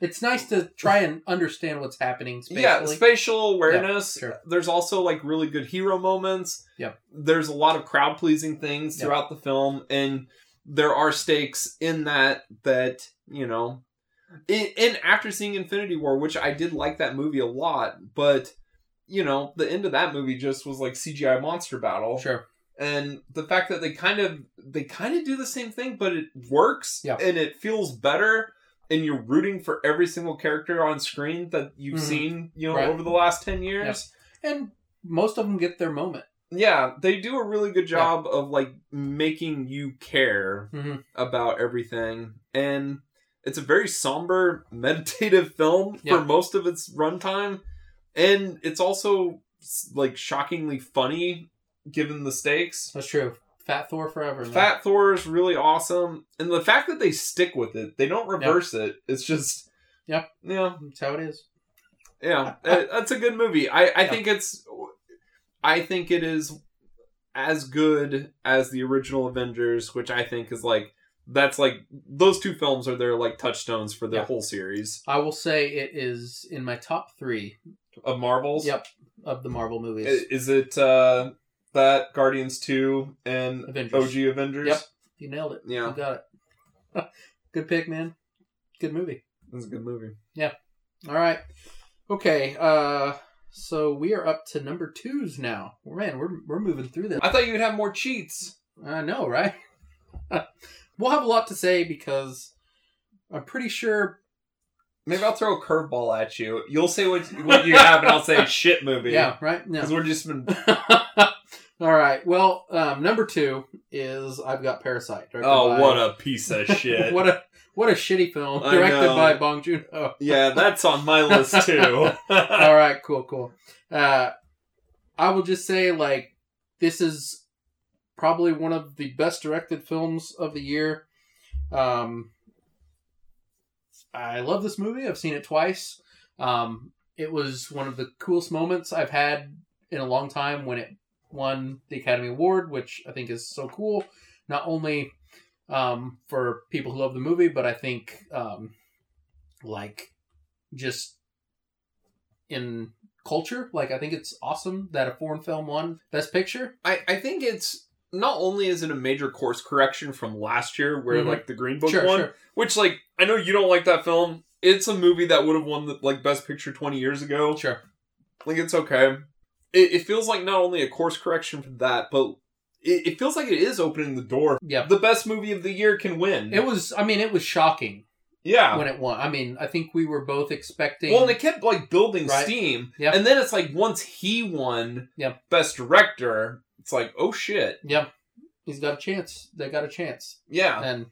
It's nice to try and understand what's happening. Spatially. yeah spatial awareness sure. there's also like really good hero moments yeah there's a lot of crowd pleasing things Yep. throughout the film and there are stakes in that that you know in, in after seeing infinity war which i did like that movie a lot but you know the end of that movie just was like cgi monster battle sure. and the fact that they kind of they kind of do the same thing but it works Yeah. and it feels better and you're rooting for every single character on screen that you've Mhm. seen you know Right. over the last 10 years And most of them get their moment. yeah they do a really good job of like making you care Mm-hmm. about everything and it's a very somber <laughs> meditative film Yeah. for most of its runtime and it's also like shockingly funny given the stakes That's true. Fat Thor forever. man. Fat Thor is really awesome, and the fact that they stick with it, they don't reverse it. It's just, Yep. yeah, That's how it is. yeah. <laughs> That's a good movie. I, I Yeah. think it's, I think it is as good as the original Avengers, which I think is like that's like those two films are their like touchstones for the Yeah. whole series I will say it is in my top three of Marvels. Yep. of the Marvel movies. Is it uh that Guardians two and Avengers. OG Avengers? Yep. you nailed it. Yeah. You got it. <laughs> Good pick, man. Good movie. That's a good movie. Yeah. All right. Okay. Uh, so we are up to number twos now. Man, we're we're moving through this. I thought you'd have more cheats. I know, right? <laughs> we'll have a lot to say because I'm pretty sure. Maybe I'll throw a curveball at you. You'll say what what you have, and I'll say <laughs> shit movie. Yeah. Right. Because we're just been. All right. Well, um, number two is I've got Parasite. Oh, by- what a piece of shit! <laughs> what a what a shitty film I directed know. by Bong Joon Ho. yeah, that's on my <laughs> list too. All right, cool, cool. Uh, I will just say, like, this is probably one of the best directed films of the year. Um, I love this movie. I've seen it twice. Um, it was one of the coolest moments I've had in a long time when it won the Academy Award, which I think is so cool. Not only um, for people who love the movie, but I think um, like just in culture. Like I think it's awesome that a foreign film won Best Picture. I I think it's not only is it a major course correction from last year, where Mhm. like the Green Book Sure, won, sure. which like I know you don't like that film. It's a movie that would have won the like Best Picture twenty years ago. Sure. Like it's okay. It, it feels like not only a course correction for that, but it, it feels like it is opening the door. Yeah. The best movie of the year can win. It was. I mean, it was shocking yeah. when it won. I mean, I think we were both expecting. Well, and it kept like building Right. steam. Yep. And then it's like once he won Yep. Best Director, it's like, oh shit. Yep. He's got a chance. They got a chance, Yeah. and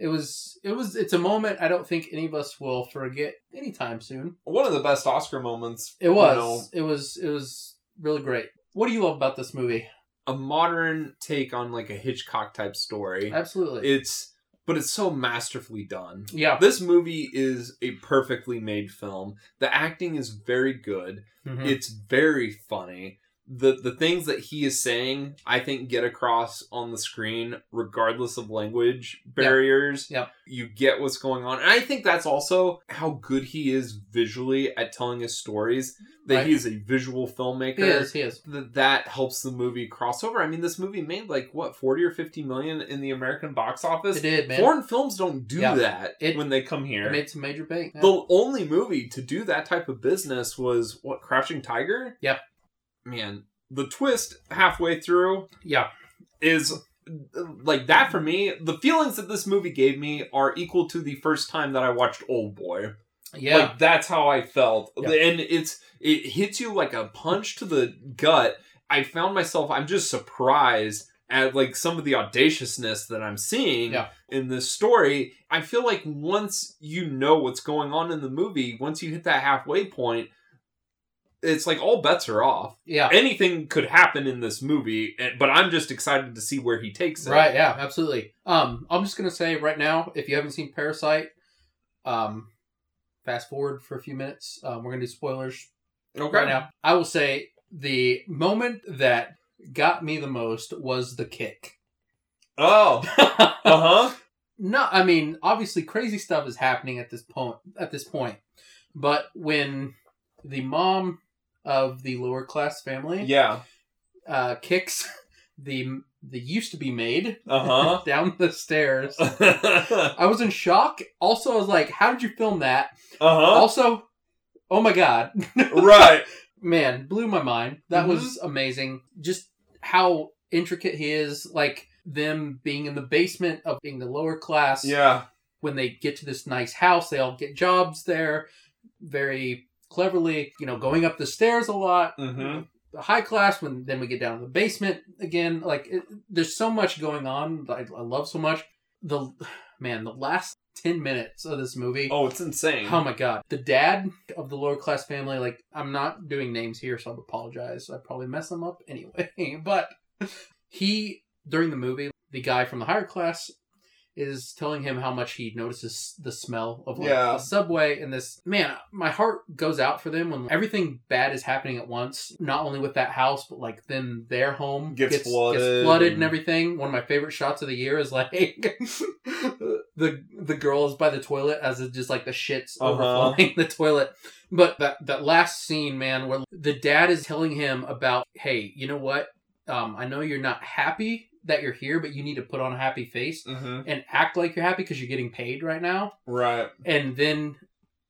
it was. It was. It's a moment I don't think any of us will forget anytime soon. One of the best Oscar moments. It you was. know, It was. It was really great. What do you love about this movie? a modern take on like a Hitchcock type story. Absolutely. It's but it's so masterfully done. yeah. This movie is a perfectly made film. The acting is very good. Mhm. It's very funny. The the things that he is saying, I think, get across on the screen regardless of language barriers. Yep. You get what's going on. And I think that's also how good he is visually at telling his stories. That Right. he is a visual filmmaker he is. He is. that that helps the movie cross over. I mean, this movie made like what forty or fifty million in the American box office. It did, man. Foreign films don't do Yeah. that It- when they come here. It made some major bank. Yeah. The only movie to do that type of business was what Crouching Tiger. Yep. Man, the twist halfway through yeah. is like that for me, the feelings that this movie gave me are equal to the first time that I watched Old Boy. Yeah. Like that's how I felt. Yeah. And it's it hits you like a punch to the gut. I found myself I'm just surprised at like some of the audaciousness that I'm seeing Yeah. in this story. I feel like once you know what's going on in the movie, once you hit that halfway point, it's like all bets are off. yeah. Anything could happen in this movie, but I'm just excited to see where he takes it. Right, yeah, absolutely. Um, I'm just gonna say right now, if you haven't seen Parasite, um, fast forward for a few minutes. Um, we're gonna do spoilers Okay. right now. I will say the moment that got me the most was the kick. Oh. <laughs> Uh huh. no, I mean, obviously, crazy stuff is happening at this point. At this point, but when the mom of the lower class family Yeah. uh, kicks the the used to be maid Uh <laughs> down the stairs. <laughs> I was in shock. Also, I was like, "How did you film that?" uh huh. Also, oh my god, <laughs> Right. man, blew my mind. That Mhm. was amazing. Just how intricate he is. Like them being in the basement of being the lower class. Yeah. When they get to this nice house, they all get jobs there. Very cleverly, you know, going up the stairs a lot. Mm-hmm. The high class. When then we get down to the basement again. Like it, there's so much going on. that I, I love so much. The <sighs> man, the last ten minutes of this movie. Oh, it's insane. Oh my god. The dad of the lower class family, like, I'm not doing names here, so I apologize. I probably mess them up <laughs> anyway. but he, during the movie, the guy from the higher class is telling him how much he notices the smell of like, Yeah. the subway and this man my heart goes out for them when everything bad is happening at once not only with that house but like then their home Gets flooded flooded and and- everything one of my favorite shots of the year is like <laughs> the the girl is by the toilet as it just like the shits Uh-huh. overflowing <laughs> the toilet. But that that last scene, man, where the dad is telling him about, hey, you know what? Um, I know you're not happy that you're here, but you need to put on a happy face Mm-hmm. and act like you're happy because you're getting paid right now. Right. And then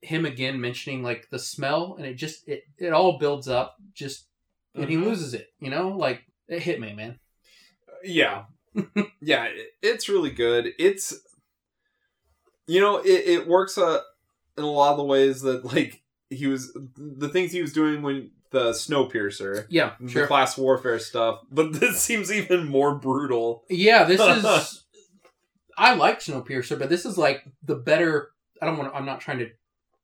him again mentioning like the smell, and it just it it all builds up, just and he Mhm. loses it. You know, like it hit me, man. Yeah. <laughs> yeah, it- it's really good. It's you know, it, it works uh, in a lot of the ways that like he was the things he was doing when the Snowpiercer, Yeah, the sure. class warfare stuff, but <laughs> this seems even more brutal. Yeah, this <laughs> is. I like Snowpiercer, but this is like the better. I don't want. I'm not trying to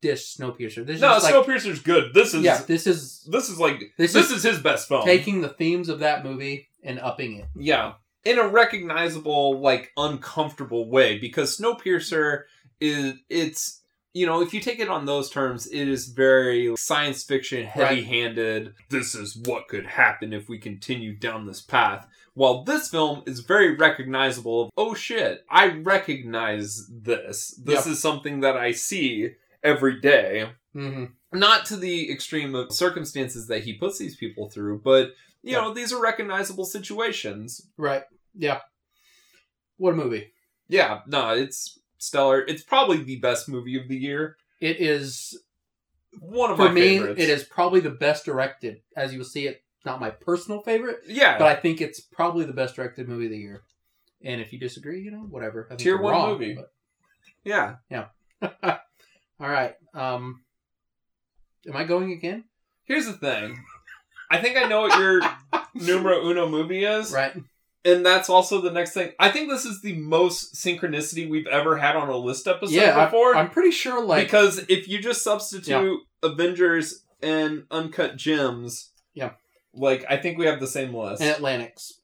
dish Snowpiercer. This is No, just like, Snowpiercer's good. This is yeah, this is this is like This this, is is, his best film. taking the themes of that movie and upping it. Yeah. In a recognizable, like, uncomfortable way, because Snowpiercer is, it's, you know, if you take it on those terms, it is very science fiction heavy handed. This is what could happen if we continue down this path. While this film is very recognizable of, oh shit, I recognize this. This is something that I see every day Mm-hmm. not to the extreme of circumstances that he puts these people through, but you Yeah. know, these are recognizable situations. Right. Yeah. What a movie! Yeah, no, it's stellar. It's probably the best movie of the year. It is One of for my me. favorites. It is probably the best directed. As you will see, it not my personal favorite, Yeah, but I think it's probably the best directed movie of the year. And if you disagree, you know, whatever. I think Tier one wrong, movie. but- yeah. <laughs> All right. Um, am I going again? Here's the thing. I think I know what your <laughs> numero uno movie is, Right. And that's also the next thing. I think this is the most synchronicity we've ever had on a list episode yeah, before. I, am pretty sure. Like, because if you just substitute Avengers and Uncut Gems, Yeah. like I think we have the same list. and Atlantics.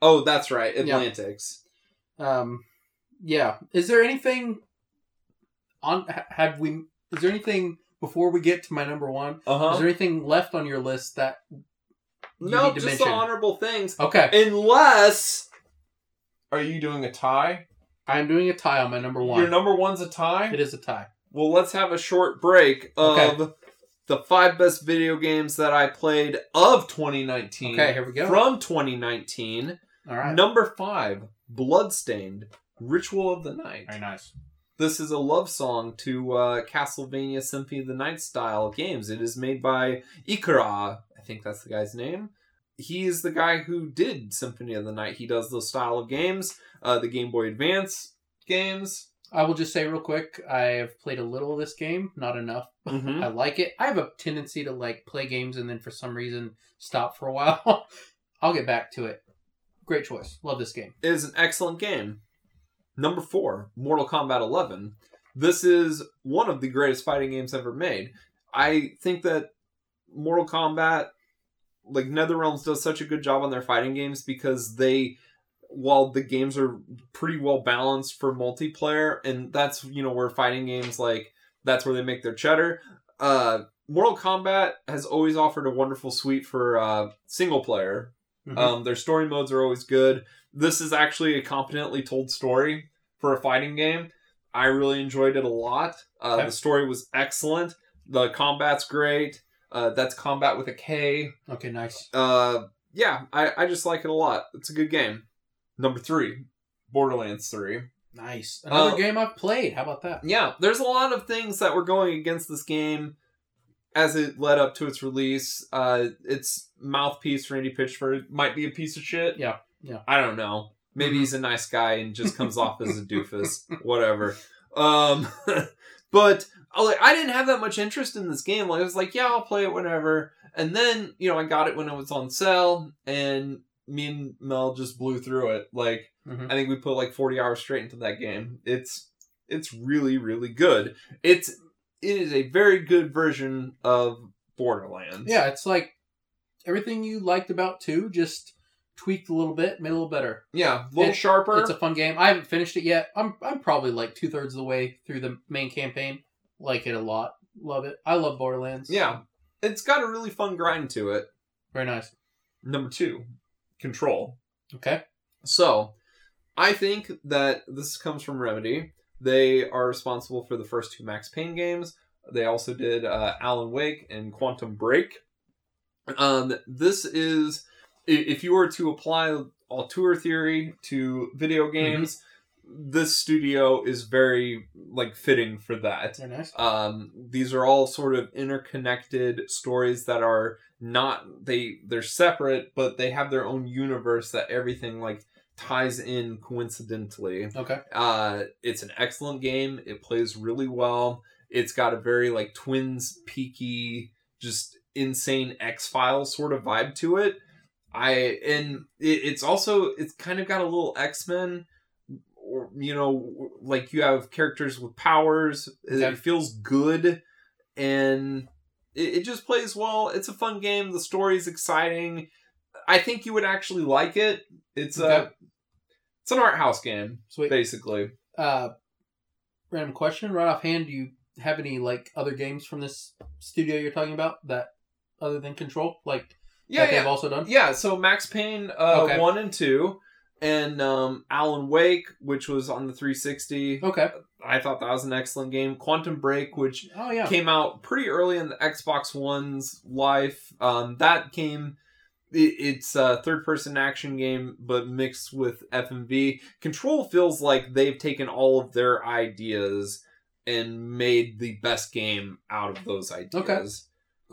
oh, that's right, Yeah. Atlantics. Um, yeah. Is there anything on? Have we? Is there anything before we get to my number one? Uh Is there anything left on your list that? You No, need just mention? the honorable things. Okay, Unless, are you doing a tie? I'm doing a tie on my number one. Your number one's a tie. it is a tie. Well, let's have a short break of Okay. the five best video games that I played of 2019. Okay, here we go. From 2019, All right. number five, Bloodstained, Ritual of the Night. Very nice. This is a love song to uh, Castlevania Symphony of the Night style games. It is made by Ikara. I think that's the guy's name. he's the guy who did Symphony of the Night. He does those style of games, uh, the Game Boy Advance games. I will just say real quick, I have played a little of this game, not enough. <laughs> Mhm. I like it. I have a tendency to like play games and then for some reason stop for a while. <laughs> I'll get back to it. Great choice. Love this game. It is an excellent game. Number four, Mortal Kombat 11. This is one of the greatest fighting games ever made. I think that Mortal Kombat, like NetherRealms, does such a good job on their fighting games because they, while the games are pretty well balanced for multiplayer, and that's you know where fighting games like that's where they make their cheddar. Uh, Mortal Kombat has always offered a wonderful suite for uh, single player Mhm. um, their story modes are always good. This is actually a competently told story for a fighting game. I really enjoyed it a lot. Uh, Okay. The story was excellent. The combat's great. Uh, that's combat with a K. okay, nice. Uh, yeah, I, I just like it a lot. It's a good game. Number three, Borderlands 3. Nice. Another Uh, game I've played. How about that? Yeah, there's a lot of things that were going against this game as it led up to its release. Uh, its mouthpiece, Randy Pitchford, might be a piece of shit. Yeah, yeah. I don't know. Maybe Mhm. he's a nice guy and just comes off as a doofus. <laughs> Whatever. Um, <laughs> but like I didn't have that much interest in this game. Like I was like, yeah, I'll play it whenever. And then you know I got it when it was on sale, and me and Mel just blew through it. Like Mhm. I think we put like 40 hours straight into that game. It's it's really really good. It's it is a very good version of Borderlands. Yeah, it's like everything you liked about two, just tweaked a little bit, made a little better. Yeah, a little It- sharper. It's a fun game. I haven't finished it yet. I'm I'm probably like two thirds of the way through the main campaign. Like it a lot. Love it. I love Borderlands. yeah. It's got a really fun grind to it. Very nice. Number 2, Control. Okay. So, I think that this comes from Remedy. They are responsible for the first two Max Payne games. They also did uh, Alan Wake and Quantum Break. Um, this is if you were to apply auteur theory to video games, this studio is very like fitting for that. Nice. Um, these are all sort of interconnected stories that are not they they're separate, but they have their own universe that everything like ties in coincidentally. Okay. Uh, it's an excellent game. It plays really well. It's got a very like Twins peaky, just insane X Files sort of vibe to it. I and it, it's also it's kind of got a little X Men, you know, like you have characters with powers. It- feels good, and it, it just plays well. It's a fun game. The story's exciting. I think you would actually like it. It's Okay. a it's an art house game Sweet. basically. Uh, random question. Right offhand, do you have any like other games from this studio you're talking about that other than Control, like Yeah, that yeah, they've also done? yeah. So Max Payne uh, Okay. one and two, and um, Alan Wake, which was on the 360. Okay. I thought that was an excellent game. Quantum Break, which Oh yeah. came out pretty early in the Xbox One's life. Um, that came. it- It's a third-person action game, but mixed with FMV. Control feels like they've taken all of their ideas and made the best game out of those ideas Okay.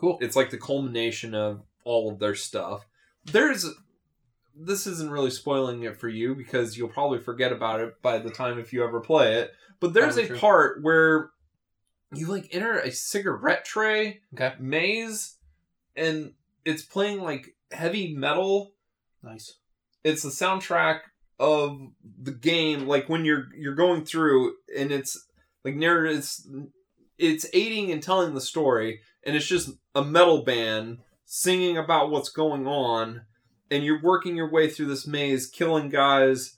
Cool. it's like the culmination of all of their stuff. There's this isn't really spoiling it for you because you'll probably forget about it by the time if you ever play it. But there's Probably a true. part where you like enter a cigarette tray Okay. maze and it's playing like heavy metal. Nice. It's the soundtrack of the game like when you're you're going through and it's like narrative it's it's aiding and telling the story and it's just a metal band singing about what's going on and you're working your way through this maze killing guys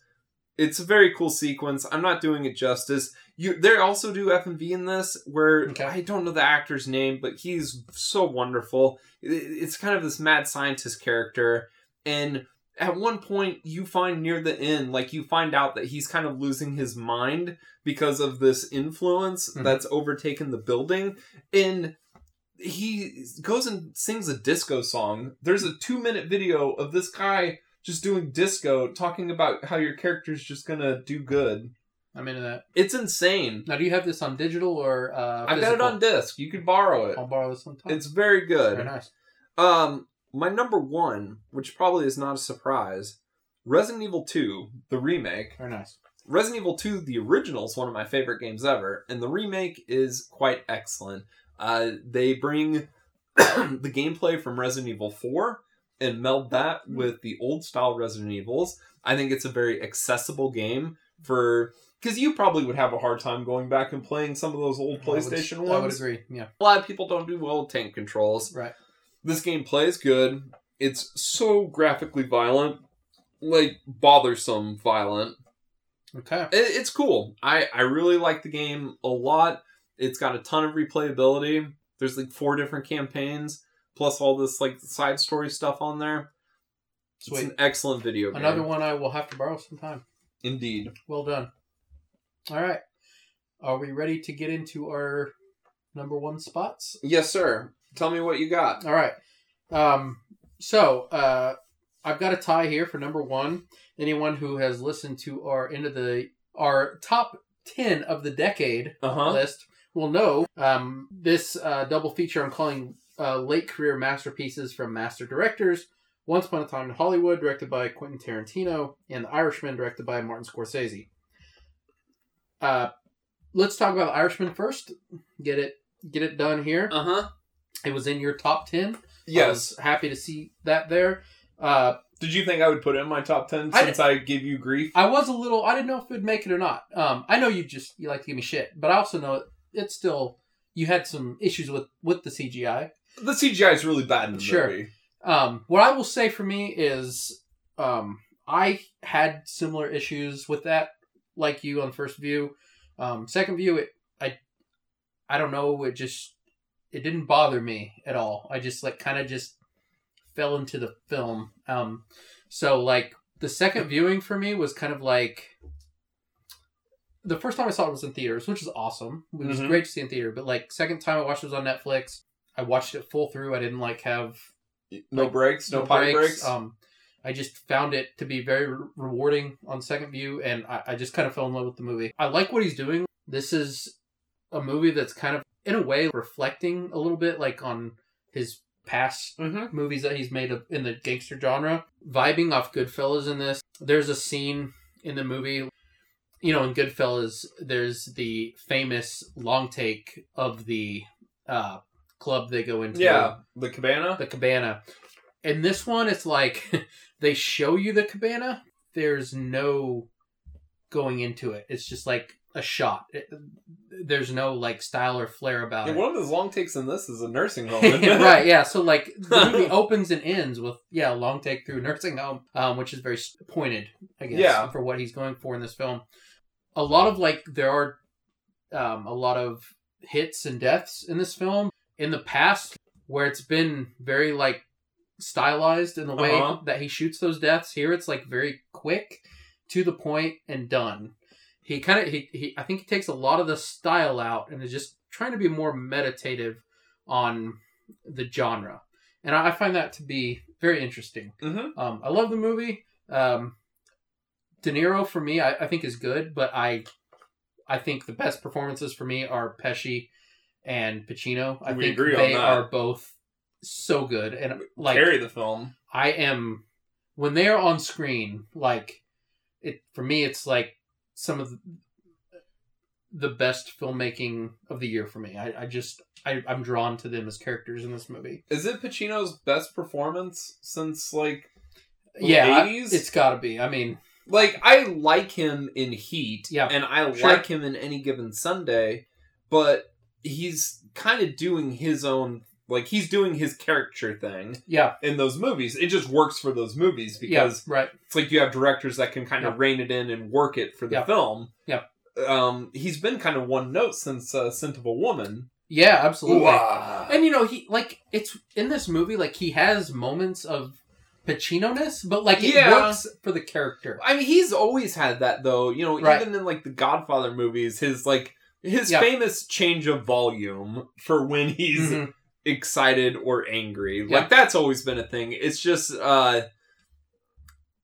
it's a very cool sequence i'm not doing it justice you they also do FMV in this where Okay. i don't know the actor's name but he's so wonderful it's kind of this mad scientist character and at one point you find near the end like you find out that he's kind of losing his mind because of this influence Mhm. that's overtaken the building and he goes and sings a disco song there's a two minute video of this guy just doing disco talking about how your character's just gonna do good I'm into that. it's insane Now, do you have this on digital or uh, i've got it on disc you could borrow it I'll borrow this sometime. it's very good. Very nice. um my number one, which probably is not a surprise, Resident Evil 2, the remake. Very nice. Resident Evil 2, the original, is one of my favorite games ever, and the remake is quite excellent. Uh, they bring <clears throat> the gameplay from Resident Evil 4 and meld that with the old style Resident Evils. I think it's a very accessible game for because you probably would have a hard time going back and playing some of those old PlayStation I would, I would agree. Yeah. A lot of people don't do well with tank controls. Right. This game plays good. It's so graphically violent, like bothersome violent. Okay. It- It's cool. I I really like the game a lot. It's got a ton of replayability. There's like four different campaigns plus all this like side story stuff on there. It's an excellent video game. Another one I will have to borrow sometime. Indeed. Well done. All right. Are we ready to get into our number one spots? Yes, sir. Tell me what you got. All right. Um, so uh, I've got a tie here for number one. Anyone who has listened to our end of the our top ten of the decade Uh huh. list will know um, this uh, double feature I'm calling uh, late career masterpieces from master directors. Once Upon a Time in Hollywood, directed by Quentin Tarantino, and The Irishman, directed by Martin Scorsese. Uh, let's talk about The Irishman first. Get it, get it done here. Uh huh. It was in your top ten. I Yes. was happy to see that there. Uh, Did you think I would put it in my top ten since I, give you grief? I was a little. I didn't know if it would make it or not. Um, I know you just you like to give me shit, but I also know it's still you had some issues with with the CGI. The CGI is really bad in the Sure. movie. Um, what I will say for me is, um, I had similar issues with that, like you on first view. Um, second view, it I, I don't know. It just it didn't bother me at all. I just like kind of just fell into the film. Um, so like the second viewing for me was kind of like the first time I saw it was in theaters, which is awesome. It was Mhm. great to see in theater. But like second time I watched it was on Netflix. I watched it full through. I didn't like have No Like, breaks, no, pipe breaks. Um, I just found it to be very re- rewarding on second view, and I, I just kind of fell in love with the movie. I like what he's doing. This is a movie that's kind of, in a way, reflecting a little bit like on his past mm-hmm. movies that he's made in the gangster genre. Vibing off Goodfellas in this. There's a scene in the movie, you know, in Goodfellas, there's the famous long take of the uh, club they go into Yeah, the cabana. the cabana. In this one, it's like <laughs> they show you the cabana. There's no going into it. It's just like a shot. It, there's no like style or flair about Yeah, it. one of his long takes in this is a nursing <laughs> home. isn't right, yeah. So like <laughs> the movie opens and ends with yeah, a long take through nursing home, um, which is very pointed, I guess, Yeah. for what he's going for in this film. A lot of like there are um, a lot of hits and deaths in this film. In the past, where it's been very like stylized in the way Uh-huh. that he shoots those deaths, here it's like very quick, to the point, and done. He kind of he, he I think he takes a lot of the style out and is just trying to be more meditative on the genre, and I, find that to be very interesting. Mhm. Um, I love the movie. Um, De Niro for me, I, I think is good, but I, I think the best performances for me are Pesci and Pacino. I We think agree on they that. are both so good, and like Carry the film. I am when they are on screen, like it for me, it's like some of the, best filmmaking of the year for me. I, I just I, I'm drawn to them as characters in this movie. Is it Pacino's best performance since like The yeah, I- it's got to be. I mean, like I like him in Heat, Yeah. and I Sure. like him in Any Given Sunday, but he's kind of doing his own like he's doing his character thing yeah, in those movies. It just works for those movies yeah, because right. it's like you have directors that can kind of Yeah. rein it in and work it for the Yeah. film. Yeah. Um, he's been kind of one note since uh, Scent of a Woman. Yeah, absolutely. Ooh-ah. And you know, he like it's in this movie, like he has moments of Pacino ness, but like it Yeah. works for the character. I mean, he's always had that though. You know, Right. even in like the Godfather movies, his like his Yeah. famous change of volume for when he's Mhm. excited or angry. Yeah. Like that's always been a thing. It's just uh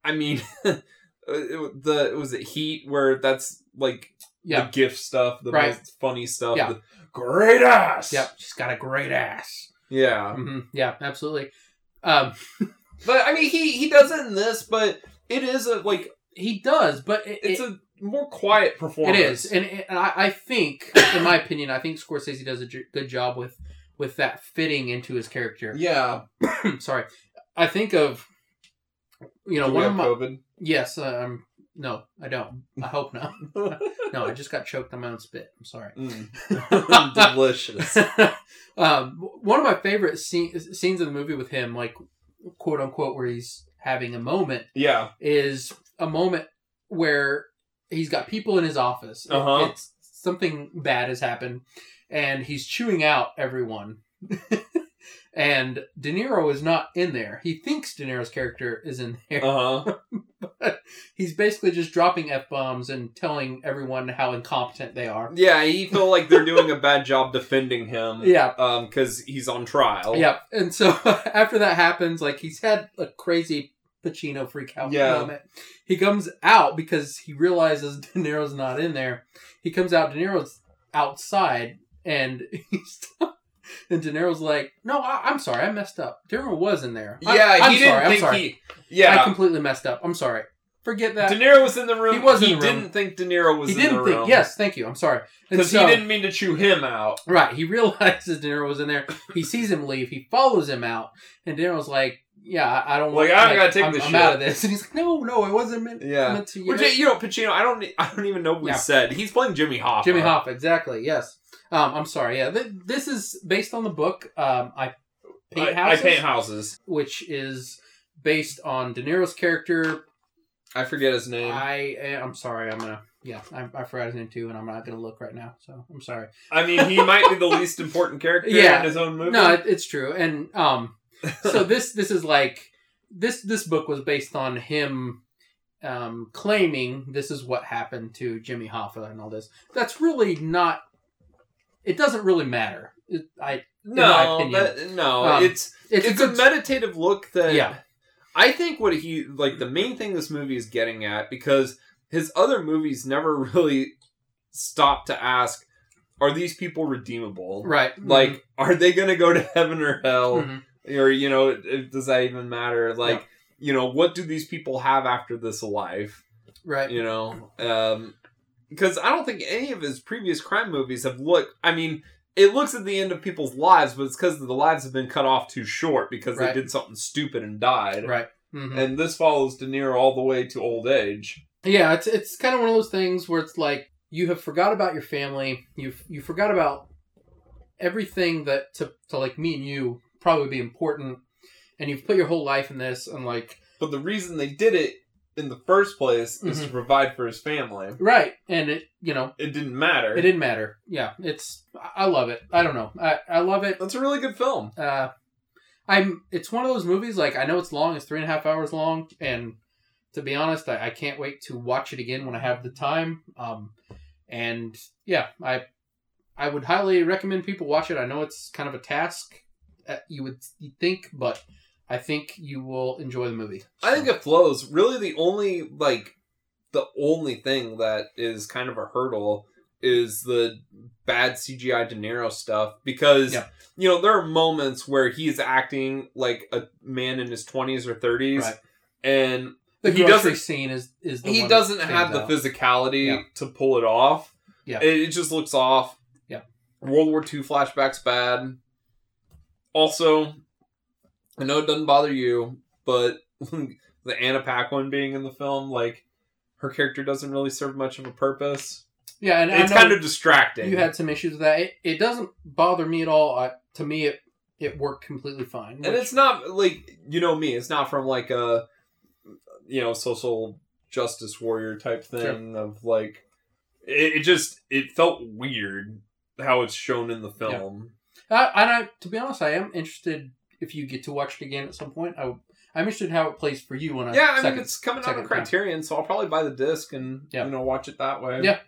I mean <laughs> the was it Heat where that's like Yeah, the gift stuff, the Right. most funny stuff. Yeah. the great ass. yep. She's got a great ass. Yeah. hmm Yeah, absolutely. Um, <laughs> But I mean, he he does it in this, but it is a like he does, but it, it's it, a more quiet performance. It is, and, and I, I think, in my opinion, I think Scorsese does a j- good job with with that fitting into his character. yeah. <coughs> Sorry, I think of you know Do one of my COVID? yes. Um, no, I don't. I hope not. <laughs> No, I just got choked on my own spit. I'm sorry. Mm. <laughs> Delicious. <laughs> um, one of my favorite scene, scenes in the movie with him, like quote unquote, where he's having a moment, Yeah. is a moment where he's got people in his office. Uh-huh. it's something bad has happened, and he's chewing out everyone. <laughs> and De Niro is not in there. He thinks De Niro's character is in there. <laughs> Uh huh. He's basically just dropping f bombs and telling everyone how incompetent they are. Yeah, he feel like they're doing a bad job defending him. Yeah, Um, because he's on trial. Yeah, and so <laughs> after that happens, like he's had a crazy Pacino freak out Yeah. moment. He comes out because he realizes <laughs> De Niro's not in there. He comes out, De Niro's outside, and he's and De Niro's like, "No, I, I'm sorry, I messed up. De Niro was in there. I- Yeah, I'm he sorry, didn't I'm think sorry. he. Yeah, I completely messed up. I'm sorry. Forget that. De Niro was in the room. He was in He the room. didn't think De Niro was he in didn't the think. room. Yes, thank you. I'm sorry. Because so- he didn't mean to chew him out. Right. He <laughs> realizes De Niro was in there. He sees him leave. He follows him out, and De Niro's like, "Yeah, I don't Like, want. I gotta take I'm, this I'm shit." out of this." <laughs> And he's like, "No, no, it wasn't meant, Yeah. meant to you." Which you know, Pacino. I don't. I don't even know what we Yeah. said. He's playing Jimmy Hoffa. Jimmy Hoffa, exactly. Yes. Um, I'm sorry. Yeah, th- this is based on the book. Um, I paint I, I paint houses. which is based on De Niro's character. I forget his name. I eh, I'm sorry. I'm gonna. Yeah, I, I forgot his name too, and I'm not gonna look right now. So I'm sorry. I mean, he might be the least important character <laughs> Yeah. in his own movie. No, it, it's true. And um, <laughs> so this this is like this this book was based on him um claiming this is what happened to Jimmy Hoffa and all this. That's really not. It doesn't really matter. It, I no, opinion. that, no, Um, it's it's, it's, a a, meditative look that Yeah. I think what he like the main thing this movie is getting at because his other movies never <laughs> really stop to ask are these people redeemable right. like are they going to go to heaven or hell Mhm. or you know does that even matter like you know what do these people have after this life right. you know um because i don't think any of his previous crime movies have looked i mean it looks at the end of people's lives but it's because the lives have been cut off too short because Right. they did something stupid and died Right. Mhm. and this follows De Niro all the way to old age Yeah, it's it's kind of one of those things where it's like you have forgot about your family. You you forgot about everything that to to like me and you probably be important, and you've put your whole life in this, and like but the reason they did it in the first place is to Mhm. provide for his family right, and it you know it didn't matter it didn't matter. Yeah, it's I I love it. I don't know. I I love it. that's a really good film Uh, I'm. It's one of those movies. Like I know it's long. It's three and a half hours long, and to be honest, I, I can't wait to watch it again when I have the time. Um, and yeah, I I would highly recommend people watch it. I know it's kind of a task, uh, you would think, but I think you will enjoy the movie. I think it flows. Really, the only like the only thing that is kind of a hurdle is the bad CGI De Niro stuff because Yeah. you know there are moments where he's acting like a man in his twenties or thirties, Right. and the he doesn't- scene is is the he doesn't have the out. physicality Yeah. to pull it off. Yeah. it, it just looks off. Yeah. World War II flashbacks bad. Also, I know it doesn't bother you, but <laughs> the Anna Paquin being in the film, like her character doesn't really serve much of a purpose. Yeah, and it's I know kind of distracting. you had some issues with that. It, it doesn't bother me at all. I, to me, it it worked completely fine. and it's not like you know me. It's not from like a you know social justice warrior type thing of like it, it just it felt weird how it's shown in the film. I, and I, to be honest, I am interested if you get to watch it again at some point. I, I'm interested in how it plays for you on a Yeah, I second, mean it's coming out second on time. Criterion, so I'll probably buy the disc and Yeah. you know watch it that way. Yeah.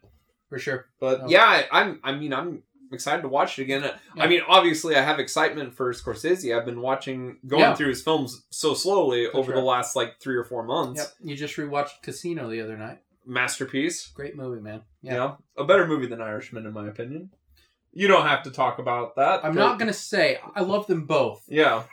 for sure. But Oh. yeah, I, I'm I mean I'm excited to watch it again. Yeah. I mean, obviously I have excitement for Scorsese. I've been watching going Yeah. through his films so slowly For over sure. the last like 3 or 4 months. Yep, you just rewatched Casino the other night. Masterpiece. Great movie, man. Yeah. Yeah, A better movie than Irishman in my opinion. You don't have to talk about that. I'm but- not gonna say I love them both. Yeah. <laughs>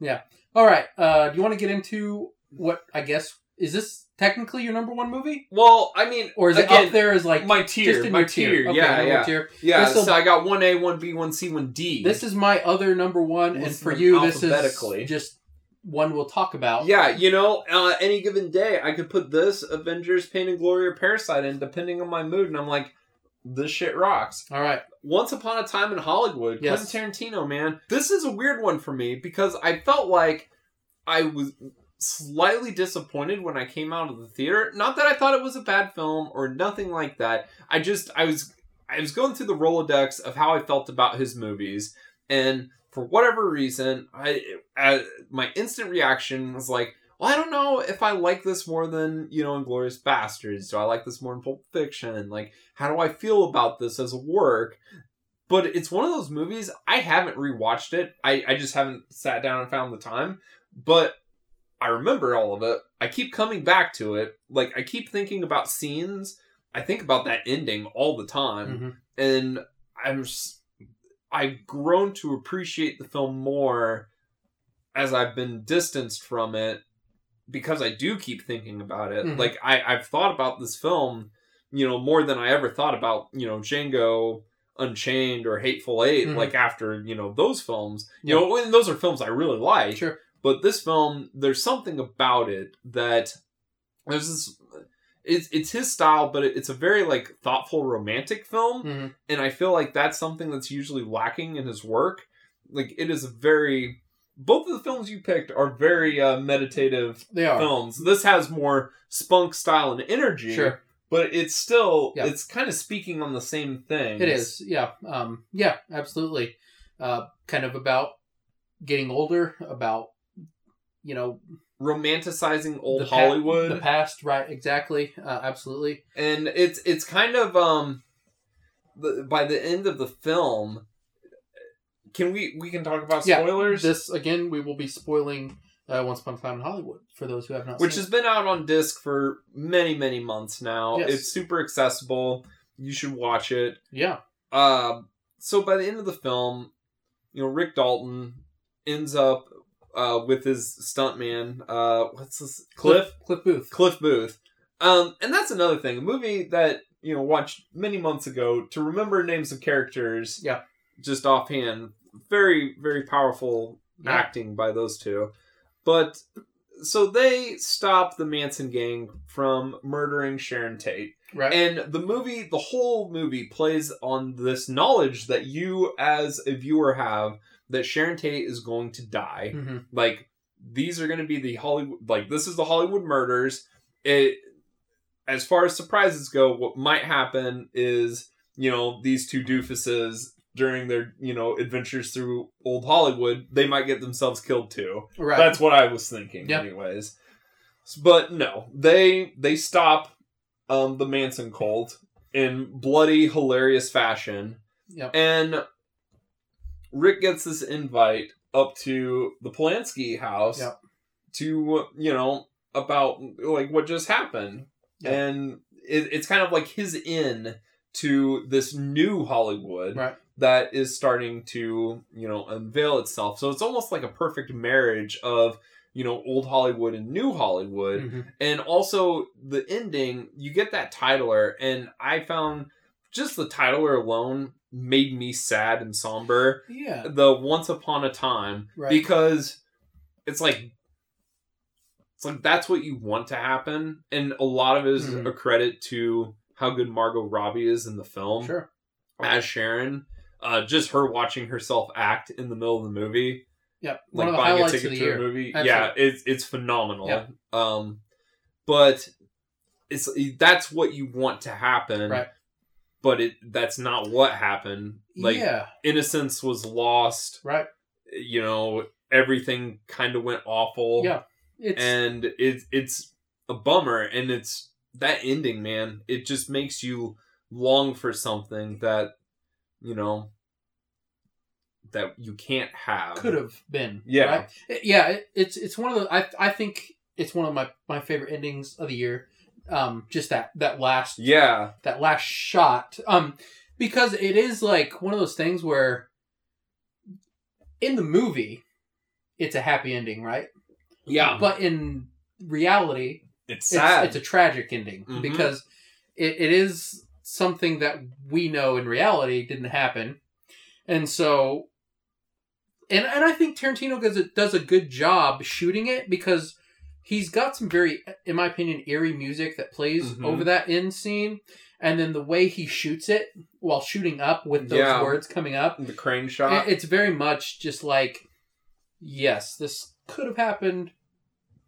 Yeah. All right. Uh, do you want to get into what I guess is this technically your number one movie, Well, I mean, or is it up there as like my tier, just in my your tier, Okay, yeah, yeah, tier. yeah. This'll- So I got one A, one B, one C, one D. This is my other number one, and for you, this is just one we'll talk about. Yeah, you know, uh, any given day, I could put this, Avengers, Pain and Glory, or Parasite in, depending on my mood, and I'm like, this shit rocks. All right. Once Upon a Time in Hollywood, Yes. Quentin Tarantino, man. This is a weird one for me because I felt like I was slightly disappointed when I came out of the theater. Not that I thought it was a bad film or nothing like that. I just I was I was going through the Rolodex of how I felt about his movies, and for whatever reason, I, I my instant reaction was like, well, I don't know if I like this more than you know, Inglourious Basterds. Do I like this more than Pulp Fiction? Like, how do I feel about this as a work? But it's one of those movies I haven't rewatched it. I, I just haven't sat down and found the time. But I remember all of it. I keep coming back to it. Like I keep thinking about scenes. I think about that ending all the time Mhm. and I'm s- I've grown to appreciate the film more as I've been distanced from it because I do keep thinking about it. Mhm. Like I I've thought about this film, you know, more than I ever thought about, you know, Django Unchained or Hateful 8 Mhm. like after, you know, those films. You Yeah. know, and those are films I really like. Sure. But this film, there's something about it that there's this. It's it's his style, but it, it's a very like thoughtful romantic film, Mhm. and I feel like that's something that's usually lacking in his work. Like it is a very. Both of the films you picked are very uh, meditative They are. films. This has more spunk style and energy, Sure. but it's still Yeah. it's kind of speaking on the same thing. It is. Yeah. Um, yeah, absolutely. Uh, kind of about getting older, about, you know, romanticizing old the pa- Hollywood. the past, right? Exactly. Uh, absolutely. and it's it's kind of um the, by the end of the film can we we can talk about spoilers? Yeah, This, again, we will be spoiling uh, Once Upon a Time in Hollywood for those who have not which has been out on disc for many many months now Yes. it's super accessible you should watch it it. Yeah. uh, so by the end of the film you know rick dalton ends up uh, with his stuntman uh, what's this cliff Cliff Booth. Cliff Booth. Um, and that's another thing. A movie that, you know, watched many months ago to remember names of characters. Yeah. Just offhand. Very, very powerful Yeah. acting by those two. But so they stop the Manson gang from murdering Sharon Tate. Right. And the movie, the whole movie plays on this knowledge that you as a viewer have that Sharon Tate is going to die hmm like these are going to be the Hollywood like this is the Hollywood murders. It as far as surprises go, what might happen is you know these two doofuses during their you know adventures through old Hollywood, they might get themselves killed too. Right. That's what I was thinking, Yep. anyways. But no, they they stop um, the Manson cult in bloody, hilarious fashion. Yep. And Rick gets this invite up to the Polanski house Yep. to, you know, about like what just happened. And it, it's kind of like his in to this new Hollywood Right. That is starting to, you know, unveil itself. So it's almost like a perfect marriage of, you know, old Hollywood and new Hollywood Mhm. and also the ending you get that titler and i found just the titler alone made me sad and somber Yeah. the once upon a time Right. because it's like it's like that's what you want to happen and a lot of it is Mhm. a credit to how good margot robbie is in the film Sure. as sharon uh, just her watching herself act in the middle of the movie Yep. One like of the buying a ticket of the to a movie. Absolutely. Yeah, it's it's phenomenal. Yep. Um, but it's that's what you want to happen, Right. But it that's not what happened. Like yeah. innocence was lost. Right. You know, everything kind of went awful. Yeah. It's and it's it's a bummer, and it's that ending, man. It just makes you long for something that you know that you can't have. could have been. Yeah. right? Yeah. It, it's it's one of the. I I think it's one of my my favorite endings of the year. Um, just that that last Yeah. that last shot. Um, because it is like one of those things where in the movie, it's a happy ending, right? Yeah, But in reality, it's it's, sad. it's a tragic ending Mhm. because it, it is something that we know in reality didn't happen. And so and and I think Tarantino does a, does a good job shooting it because he's got some very in my opinion eerie music that plays Mhm. over that end scene and then the way he shoots it while shooting up with those Yeah. words coming up the crane shot. it's very much just like yes this could have happened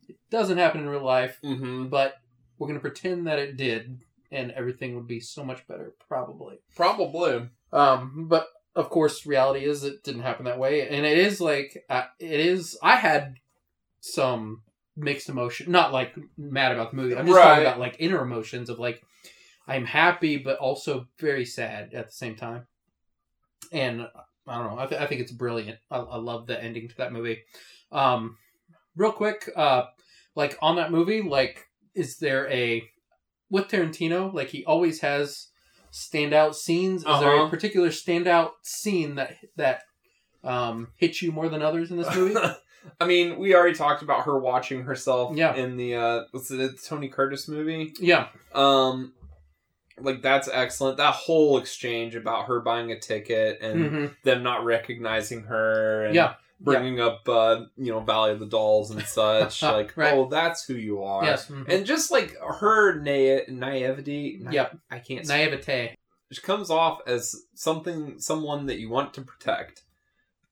it doesn't happen in real life mm-hmm. but we're going to pretend that it did and everything would be so much better probably Probably. um but of course reality is it didn't happen that way and it is like uh, it is i had some mixed emotion not like mad about the movie i'm just Right. talking about like inner emotions of like i'm happy but also very sad at the same time and i don't know i, th- I think it's brilliant I-, I love the ending to that movie um real quick uh like on that movie like is there a with tarantino like he always has standout scenes is there a Uh-huh. particular standout scene that that um hits you more than others in this movie <laughs> I mean, we already talked about her watching herself Yeah. in the uh what's it, the Tony Curtis movie. yeah Um like that's excellent. That whole exchange about her buying a ticket and Mhm. them not recognizing her and yeah bringing up uh you know Valley of the Dolls and such <laughs> like Right. oh that's who you are. yes mhm. And just like her na- naivety, na- Yep. I can't. naivete She comes off as something, someone that you want to protect.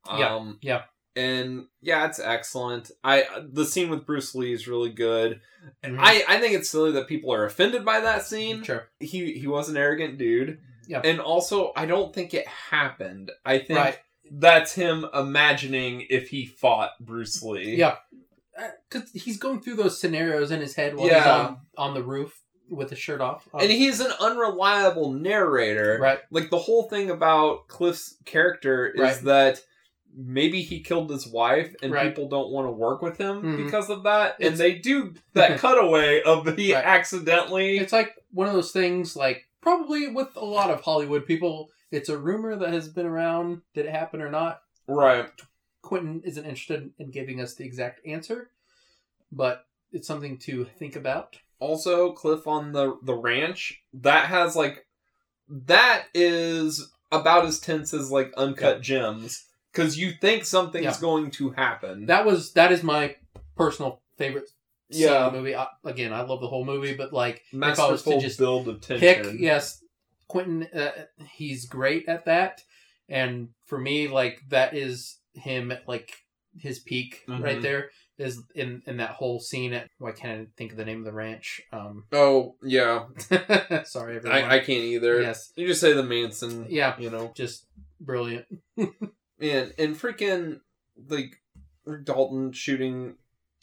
Yeah, Um, yeah. And yeah, it's excellent. I the scene with Bruce Lee is really good. And Mhm. I I think it's silly that people are offended by that scene. sure He he was an arrogant dude. Yeah. And also, I don't think it happened. I think right that's him imagining if he fought Bruce Lee. yeah because he's going through those scenarios in his head while he's on, on the roof with his shirt off And he's an unreliable narrator. right like the whole thing about Cliff's character is Right. that maybe he killed his wife and Right. people don't want to work with him Mhm. because of that It's- and they do that <laughs> cutaway of he Right. accidentally it's like one of those things like probably with a lot of hollywood people it's a rumor that has been around did it happen or not? Right. Quentin isn't interested in giving us the exact answer but it's something to think about. Also Cliff on the the ranch that has like that is about as tense as like uncut gems because you think something's Yeah. going to happen. That was that is my personal favorite scene Yeah. in the movie. I, again i love the whole movie but like if I was to masterful just build of tension. pick yes quentin uh, he's great at that. And for me like that is him at like his peak right Mhm. there is in in that whole scene at why can't i think of the name of the ranch? Um <laughs> oh yeah. sorry everyone. I, I can't either. Yes. You just say the Manson yeah. you know. Just brilliant. <laughs> And and freaking like Dalton shooting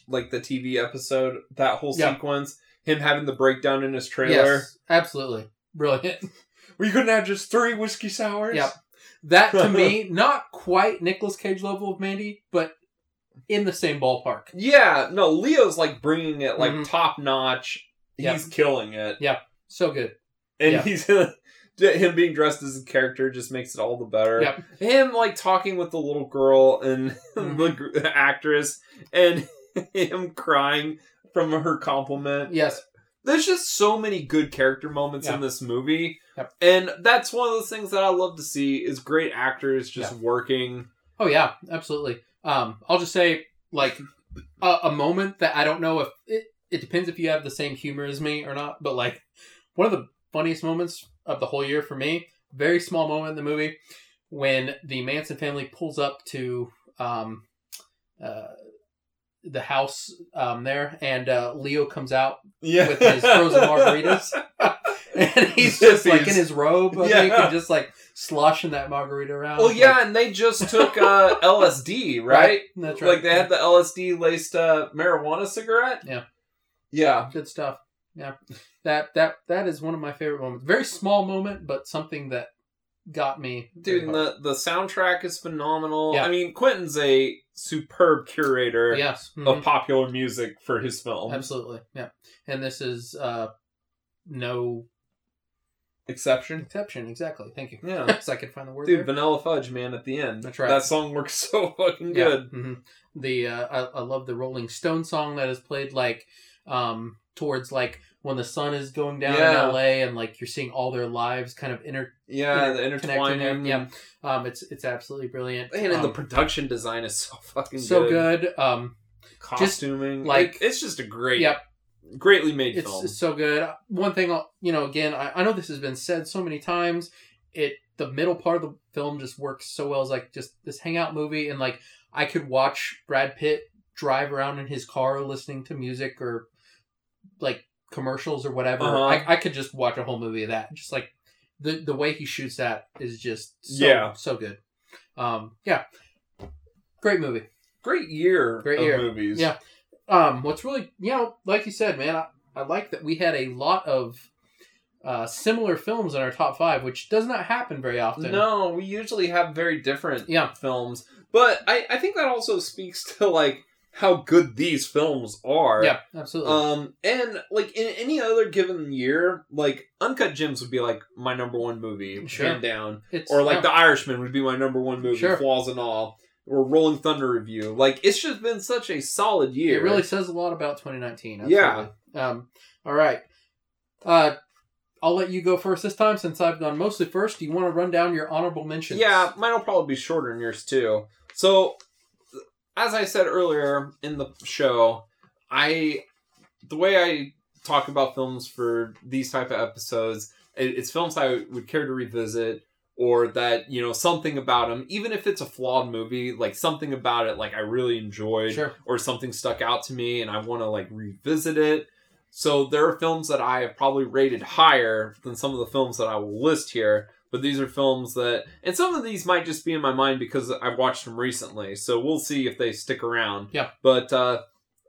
like the TV episode, that whole Yeah. sequence, him having the breakdown in his trailer. yes absolutely. Brilliant <laughs> Were you gonna have just three whiskey sours? Yep. that to me <laughs> not quite Nicolas Cage level of Mandy but in the same ballpark Yeah, no, Leo's like bringing it like Mhm. top notch. Yep. He's killing it, Yep. so good and Yeah. he's <laughs> him being dressed as a character just makes it all the better. Yep. Him like talking with the little girl and <laughs> the gr- actress, and him crying from her compliment. yes there's just so many good character moments Yeah. in this movie Yep. and that's one of those things that i love to see is great actors just Yeah. working Oh yeah, absolutely. Um, I'll just say like a, a moment that I don't know if it, it depends if you have the same humor as me or not, but like one of the funniest moments of the whole year for me, very small moment in the movie when the Manson family pulls up to um, uh, the house um, there, and uh, Leo comes out yeah with his frozen margaritas. <laughs> and he's just like in his robe, I Yeah. think, and just like sloshing that margarita around. well Like, yeah and they just took uh <laughs> lsd right That's right. like they had the lsd laced uh marijuana cigarette Yeah. yeah good stuff. Yeah, that that that is one of my favorite moments. Very small moment, but something that got me. dude very and hard. the the soundtrack is phenomenal Yeah. i mean quentin's a superb curator yes, of mhm, popular music for his film. absolutely. Yeah, and this is uh no Exception. Exception, exactly. Thank you. Yeah. <laughs> so I could find the word Dude, there. Vanilla Fudge, man, at the end. That's right. That song works <laughs> so fucking Yeah. good. hmm The uh, I, I love the Rolling Stone song that is played like um towards like when the sun is going down Yeah. in LA and like you're seeing all their lives kind of inter Yeah, the connecting there. intertwining. Yeah. um it's it's absolutely brilliant. And, and the Um, production design is so fucking so good. good. Um Costuming. like- like, it's just a great, Yep. greatly made it's, film. it's so good. One thing, I'll- you know, again, I, I know this has been said so many times. It the middle part of the film just works so well as like just this hangout movie, and like I could watch Brad Pitt drive around in his car listening to music or like commercials or whatever. Uh-huh. I, I could just watch a whole movie of that. Just like the the way he shoots that is just so, Yeah. so good. Um, yeah, great movie. Great year Great of year. movies. Yeah. Um, what's really, you know, like you said, man, I, I like that we had a lot of uh, similar films in our top five, which does not happen very often. No, we usually have very different Yeah. films. But I, I think that also speaks to like how good these films are. Yeah, absolutely. Um and like in any other given year, like Uncut Gems would be like my number one movie, Sure. hand down. it's Or like yeah. The Irishman would be my number one movie, Sure. flaws and all. Or Rolling Thunder Revue. Like it's just been such a solid year. It really says a lot about 2019. Yeah. Um, all right. Uh, I'll let you go first this time since I've gone mostly first. Do you want to run down your honorable mentions? Yeah, mine will probably be shorter than yours too. So, as I said earlier in the show, I the way I talk about films for these type of episodes, it, it's films I would care to revisit, or that you know something about them, even if it's a flawed movie, like something about it, like I really enjoyed, Sure. or something stuck out to me, and I want to like revisit it. So there are films that I have probably rated higher than some of the films that I will list here, but these are films that, and some of these might just be in my mind because I've watched them recently. So we'll see if they stick around. Yeah. But uh,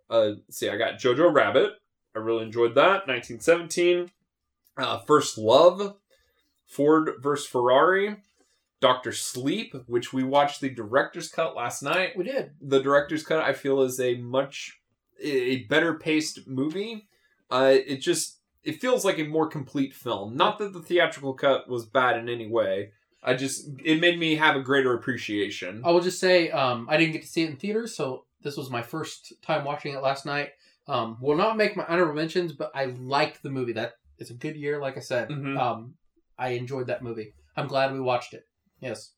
uh, see, I got Jojo Rabbit. I really enjoyed that. 1917. Uh, First Love. Ford versus Ferrari. Doctor Sleep, which we watched the director's cut last night We did. the director's cut i feel is a much a better paced movie uh it just it feels like a more complete film not that the theatrical cut was bad in any way i just it made me have a greater appreciation I will just say um, I didn't get to see it in theaters, so this was my first time watching it last night. Um, will not make my honorable mentions, but I liked the movie. That it's a good year, like I said. Mhm. Um, I enjoyed that movie. I'm glad we watched it. Yes.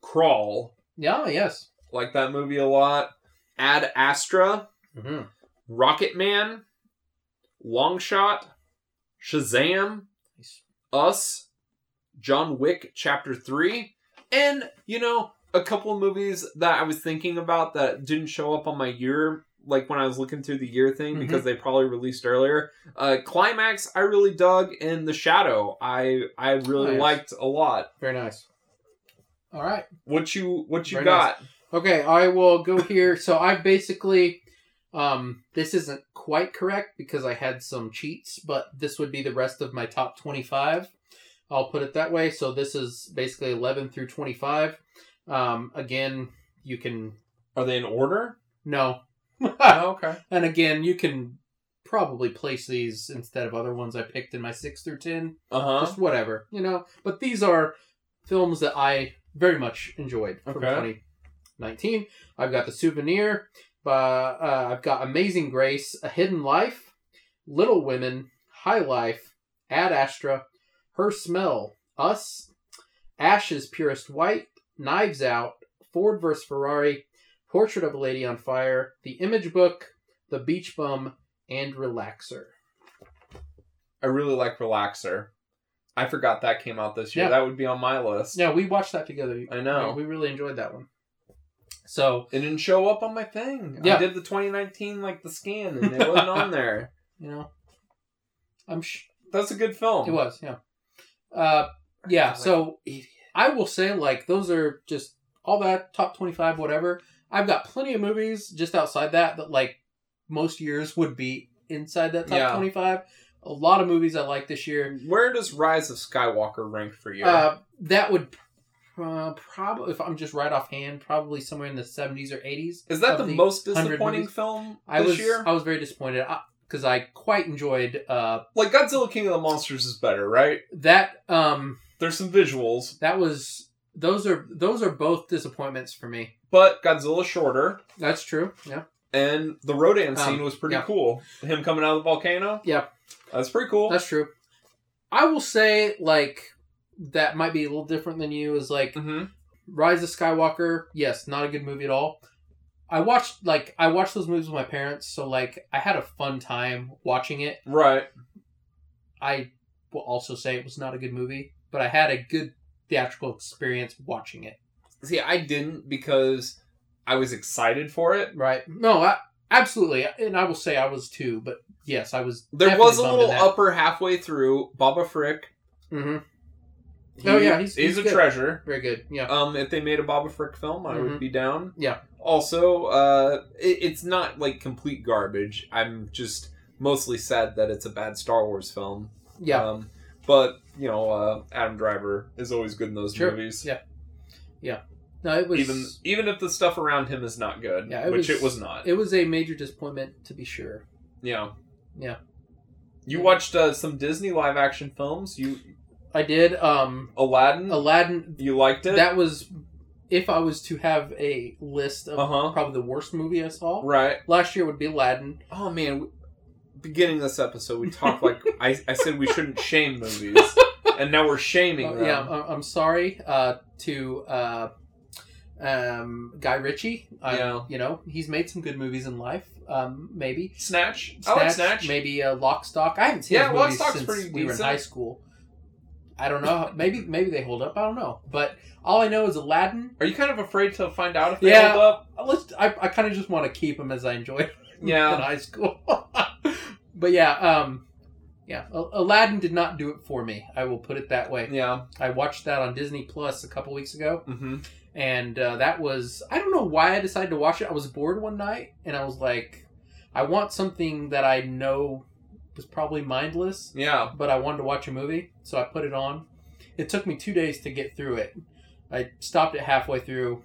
crawl Yeah. Yes. like that movie a lot ad astra hmm rocket man long shot shazam Us, John Wick Chapter 3, and, you know, a couple of movies that I was thinking about that didn't show up on my year, like when I was looking through the year thing, because they probably released earlier. Uh, Climax, I really dug, and The Shadow, I I really Nice. liked a lot. Very nice. All right. What you what you Very got? Okay, I will go here. So I basically, um, this isn't quite correct because I had some cheats, but this would be the rest of my top 25. I'll put it that way. So this is basically 11 through 25. Um, again, you can, Are they in order? no. oh, <laughs> okay. and again, you can probably place these instead of other ones I picked in my 6 through 10. Uh huh. Just whatever, you know. But these are films that I very much enjoyed from Okay. 2019. I've got The Souvenir. Uh, uh, I've got Amazing Grace, A Hidden Life, Little Women, High Life, Ad Astra, Her Smell, Us, Ashes Purest White, Knives Out, Ford vs. Ferrari, Portrait of a Lady on Fire, The Image Book, The Beach Bum, and Relaxer. I really like Relaxer. I forgot that came out this year. Yeah. That would be on my list. Yeah, we watched that together. I know. We really enjoyed that one. So, It didn't show up on my thing. Yeah. I did the 2019 like the scan and it wasn't on <laughs> there. you know, I'm sh- That's a good film. it was, yeah. Uh, yeah, so I will say, like, those are just all that top 25, whatever. I've got plenty of movies just outside that that, like, most years would be inside that top Yeah. 25. A lot of movies I like this year. Where does Rise of Skywalker rank for you? Uh, that would uh, probably, if I'm just right offhand, probably somewhere in the 70s or 80s. Is that of the, most disappointing film I this was year? I was very disappointed because I quite enjoyed uh, Like Godzilla King of the Monsters is better, right? that. Um, There's some visuals, that was those are those are both disappointments for me. but Godzilla shorter. That's true. Yeah. And the Rodan scene Um, was pretty yeah. cool. Him coming out of the volcano. Yeah. That's pretty cool. That's true. I will say like that might be a little different than you. Is like hmm Rise of Skywalker. Yes, not a good movie at all. I watched like I watched those movies with my parents, so like I had a fun time watching it. Right. I will also say it was not a good movie, but I had a good theatrical experience watching it. See, I didn't because I was excited for it. Right? No, I, absolutely, and I will say I was too. But yes, I was. There was a little upper halfway through. Babu Frik. hmm he- Oh, yeah, he's- he's a good. treasure. Very good. Yeah. Um, if they made a Babu Frik film, I would Mhm. be down. Yeah. Also, uh, it, it's not like complete garbage. I'm just mostly sad that it's a bad Star Wars film. Yeah. Um, but you know, uh, Adam Driver is always good in those Sure. movies. Yeah. Yeah. no, it was Even even if the stuff around him is not good, Yeah, it which was- it was not. it was a major disappointment to be sure. yeah. Yeah. You watched uh, some Disney live action films. You I did. Um, Aladdin. Aladdin. you liked it. That was if I was to have a list of Uh huh. probably the worst movie I saw Right. last year would be Aladdin. Oh man, beginning this episode, we talked like <laughs> I, I said we shouldn't shame movies, and now we're shaming Uh, them. yeah, I'm sorry uh, to uh, um, Guy Ritchie. I, Yeah. you know he's made some good movies in life. Um, maybe Snatch. I like Snatch. Maybe uh, Lock, Stock. I haven't seen Yeah, Lock, movies Stock's pretty we were in high school. I don't know. maybe maybe they hold up. I don't know. But all I know is Aladdin. Are you kind of afraid to find out if they Yeah. hold up? Let's. I, I kind of just want to keep them as I enjoyed in Yeah. high school. <laughs> but yeah, um, yeah, Aladdin did not do it for me. I will put it that way. Yeah. I watched that on Disney Plus a couple weeks ago, Mm-hmm. and uh, that was I don't know why I decided to watch it. I was bored one night, and I was like, I want something that I know was probably mindless, Yeah. but I wanted to watch a movie, so I put it on. It took me two days to get through it. I stopped it halfway through,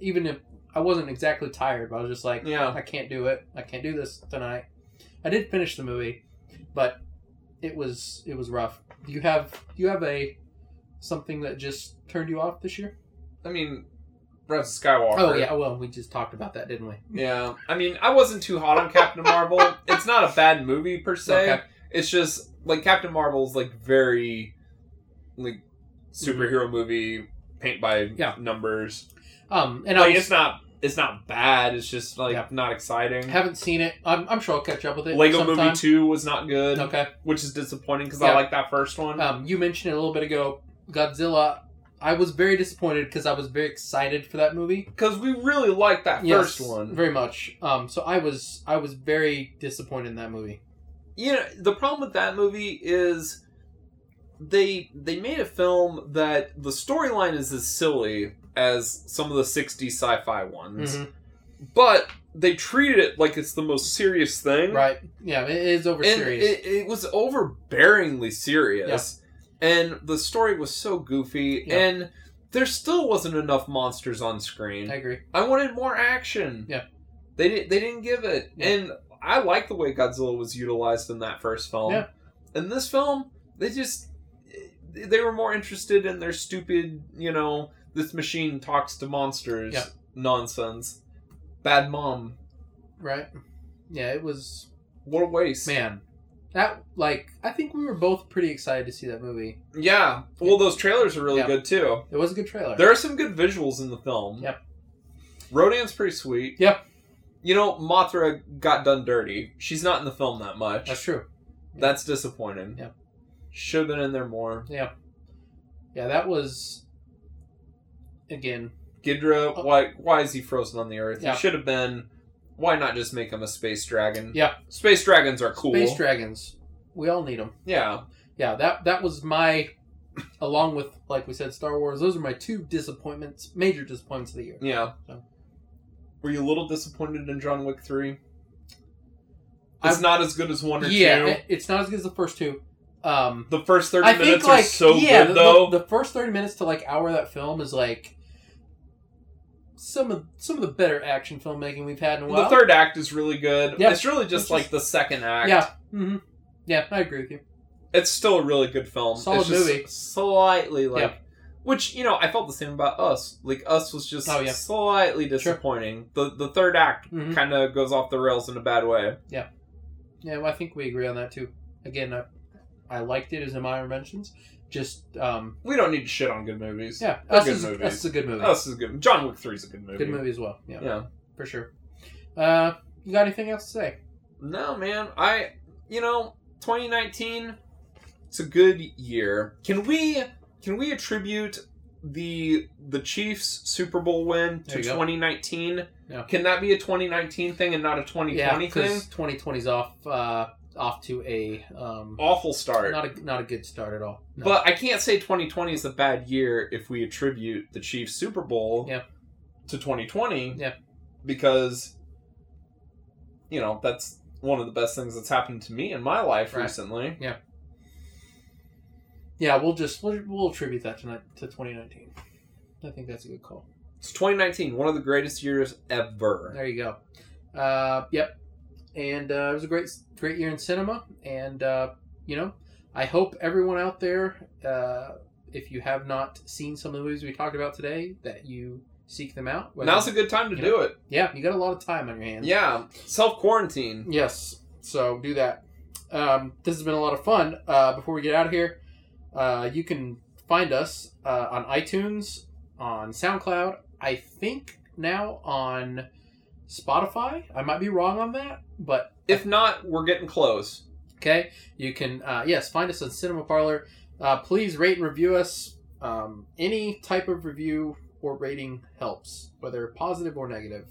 even if I wasn't exactly tired. But I was just like, Yeah. I can't do it. I can't do this tonight. I did finish the movie, but it was it was rough. Do you have do you have a something that just turned you off this year? I mean, Rise of Skywalker. Oh yeah, well we just talked about that, didn't we? Yeah. I mean, I wasn't too hot on Captain Marvel. <laughs> It's not a bad movie per se. Okay. It's just like Captain Marvel's like very like superhero movie paint by Mm-hmm. Yeah. numbers. Um, and I Like was, it's not it's not bad. It's just like Yeah. not exciting. haven't seen it. I'm, I'm sure I'll catch up with it. Lego sometime. Movie Two was not good, Okay. which is disappointing because Yeah. I like that first one. Um, you mentioned it a little bit ago. Godzilla. I was very disappointed because I was very excited for that movie. Because we really liked that Yes, first one. very much. Um, so I was I was very disappointed in that movie. you know the problem with that movie is they they made a film that the storyline is as silly as some of the 60s sci-fi ones Mhm. but they treated it like it's the most serious thing Right? Yeah, it is over and serious. it, it was overbearingly serious and the story was so goofy Yeah. and there still wasn't enough monsters on screen I agree. I wanted more action. Yeah. They didn't they didn't give it. Yeah. And I like the way Godzilla was utilized in that first film. Yeah. In this film, they just they were more interested in their stupid, you know, this machine talks to monsters Yeah. nonsense. Bad mom. Right? Yeah, it was What a waste. man. That like I think we were both pretty excited to see that movie. Yeah. Well, those trailers are really Yeah. good too. It was a good trailer. There are some good visuals in the film. Yep. Rodan's pretty sweet. Yep. You know, Mothra got done dirty. She's not in the film that much. That's true. That's disappointing. Yeah. Should have been in there more. Yeah. Yeah, that was again. Gidra, Oh. why why is he frozen on the earth? Yeah. He should have been why not just make him a space dragon? Yeah. Space dragons are cool. Space dragons. We all need them. yeah. Yeah, that that was my along with like we said Star Wars. Those are my two disappointments, major disappointments of the year. Yeah. So. Were you a little disappointed in John Wick 3? It's I'm- not as good as 1 or Yeah, 2. it- it's not as good as the first two. Um, the first 30 I minutes think are like so yeah, good the, though. The, the first thirty minutes to like hour of that film is like some of some of the better action filmmaking we've had in a while. The third act is really good. Yeah. It's really just It's like just- the second act. Yeah. hmm Yeah, I agree with you. It's still a really good film. Solid it's just movie. Slightly like Yeah. which, you know, I felt the same about us. Like us was just Oh, yeah. slightly disappointing. The the third act Mhm. kind of goes off the rails in a bad way. Yeah, well, I think we agree on that too. Again, I, I liked it as in my mentions. Just um, We don't need to shit on good movies. yeah, They're us good is, movies. us is a good movie. Us is good. John Wick 3 is a good movie. Good movie as well. Yeah, Yeah. for sure. Uh, you got anything else to say? No, man. I, you know, 2019, it's a good year. Can we, can we attribute the the Chiefs Super Bowl win There to you go. 2019? Yeah. Can that be a 2019 thing and not a 2020 Yeah, thing? because 2020's off uh, off to a um, Awful start. not a not a good start at all. No. But I can't say 2020 is a bad year if we attribute the Chiefs Super Bowl Yeah. to 2020. Yeah. Because, you know, that's one of the best things that's happened to me in my life Right. recently. yeah, Yeah, we'll just we'll, we'll attribute that tonight to 2019. I think that's a good call. It's 2019, one of the greatest years ever. There you go. Uh, yep. And uh, it was a great, great year in cinema. And uh, you know, I hope everyone out there, uh, if you have not seen some of the movies we talked about today, that you seek them out. Whether- Now's a good time to do it. yeah, you got a lot of time on your hands. Yeah, self quarantine. Yes. So do that. Um, this has been a lot of fun. Uh, before we get out of here, uh, you can find us uh, on iTunes, on SoundCloud. I think now on Spotify. I might be wrong on that, but If not, we're getting close. okay. You can uh, yes find us on Cinema Parlor. Uh, please rate and review us. Um, any type of review or rating helps, whether positive or negative.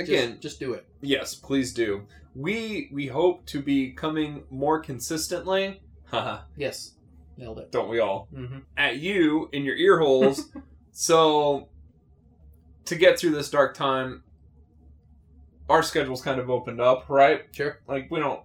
Again, just do it. yes, please do. We we hope to be coming more consistently. <laughs> Haha, Yes, nailed it. don't we all? hmm At you in your ear holes. <laughs> so to get through this dark time, our schedule's kind of opened up, right? Sure, Like we don't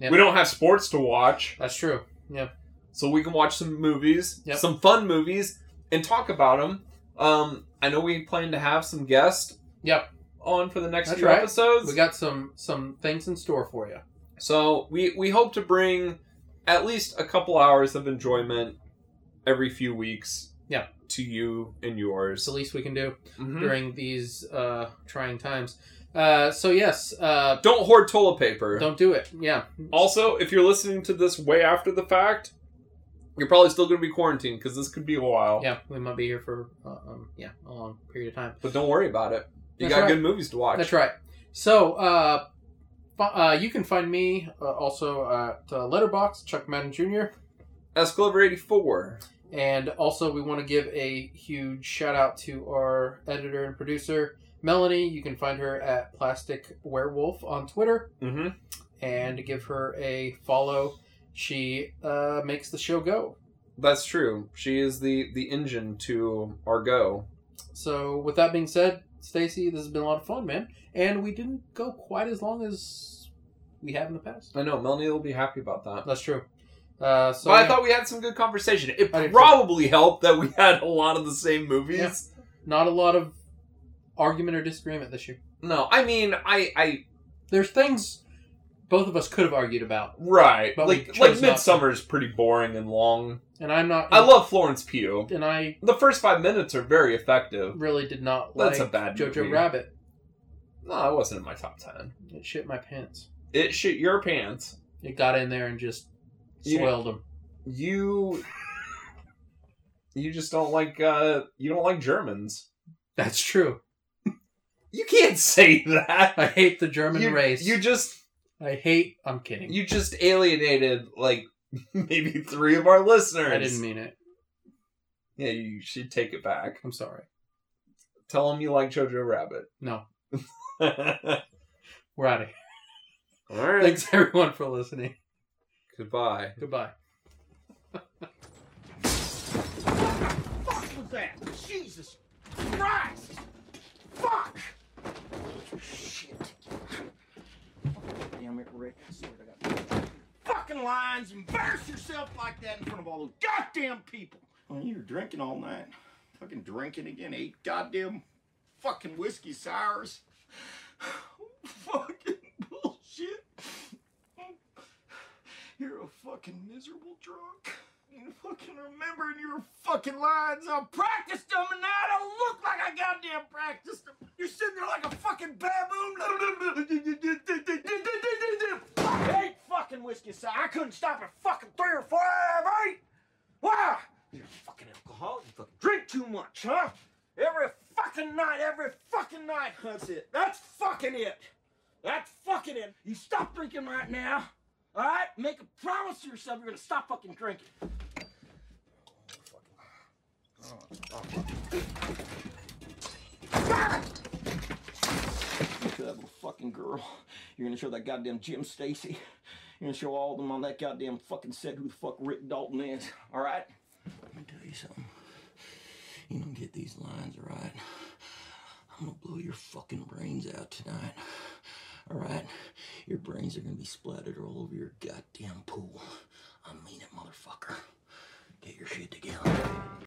Yep. we don't have sports to watch, that's true. Yeah. so we can watch some movies, Yep. some fun movies, and talk about them. Um, I know we plan to have some guests Yep. on for the next That's few right. episodes. We got some some things in store for you. So we we hope to bring at least a couple hours of enjoyment every few weeks. Yeah. To you and yours. It's the least we can do Mhm. during these uh, trying times. Uh, so yes, uh, Don't hoard toilet paper. don't do it. Yeah. Also, if you're listening to this way after the fact, you're probably still going to be quarantined because this could be a while. Yeah, we might be here for uh, um, yeah a long period of time. But don't worry about it. You That's got right. good movies to watch. That's right. So uh, fi- uh, you can find me uh, also at uh, Letterboxd Chuck Madden Jr. Esclover84. And also, we want to give a huge shout out to our editor and producer, Melanie. You can find her at Plastic Werewolf on Twitter Mm-hmm. and give her a follow. She uh, makes the show go. That's true. She is the the engine to our go. So, with that being said, Stacy, this has been a lot of fun, man. And we didn't go quite as long as we have in the past. I know Melanie will be happy about that. That's true. Uh, so but I yeah, thought we had some good conversation. It I did too. probably helped that we had a lot of the same movies. Yeah. not a lot of argument or disagreement this year. No, I mean, I, I, There's things both of us could have argued about, right, But like, like. Midsommar is pretty boring and long. and I'm not. I love Florence Pugh. and I The first five minutes are very effective. really did not That's like a bad Jojo movie. Rabbit. No, it wasn't in my top ten. It shit my pants. It shit your pants. It got in there and just Yeah. spoiled them. You, you just don't like, uh, you don't like Germans. That's true. You can't say that. I hate the German you, race. You just, I hate. I'm kidding. you just alienated like <laughs> maybe three of our listeners. I didn't mean it. Yeah, you should take it back. I'm sorry. Tell them you like Jojo Rabbit. No, <laughs> All we're out of here. right. Thanks everyone for listening. Goodbye. Goodbye. what the fuck was that? Jesus Christ! Fuck! Shit. Damn it, Rick. I swear to God. Fucking lines, embarrass yourself like that in front of all those goddamn people. Oh, you were drinking all night. Fucking drinking again. Eight goddamn fucking whiskey sours. <sighs> fucking bullshit. You're a fucking miserable drunk. You fucking remembering your fucking lines. I practiced them and now I don't look like I goddamn practiced them. You're sitting there like a fucking baboon. I hate fucking whiskey sour. I couldn't stop at fucking three or four out eight. Why? You're fucking alcoholic. You fucking drink too much, huh? Every fucking night, every fucking night. That's it. That's fucking it. That's fucking it. You stop drinking right now. All right? Make a promise to yourself you're gonna stop fucking drinking that little fucking girl. You're gonna show that goddamn Jim Stacy. You're gonna show all of them on that goddamn fucking set who the fuck Rick Dalton is. All right. Let me tell you something. You don't get these lines right. I'm gonna blow your fucking brains out tonight. All right. Your brains are gonna be splattered all over your goddamn pool. I mean it, motherfucker. Get your shit together.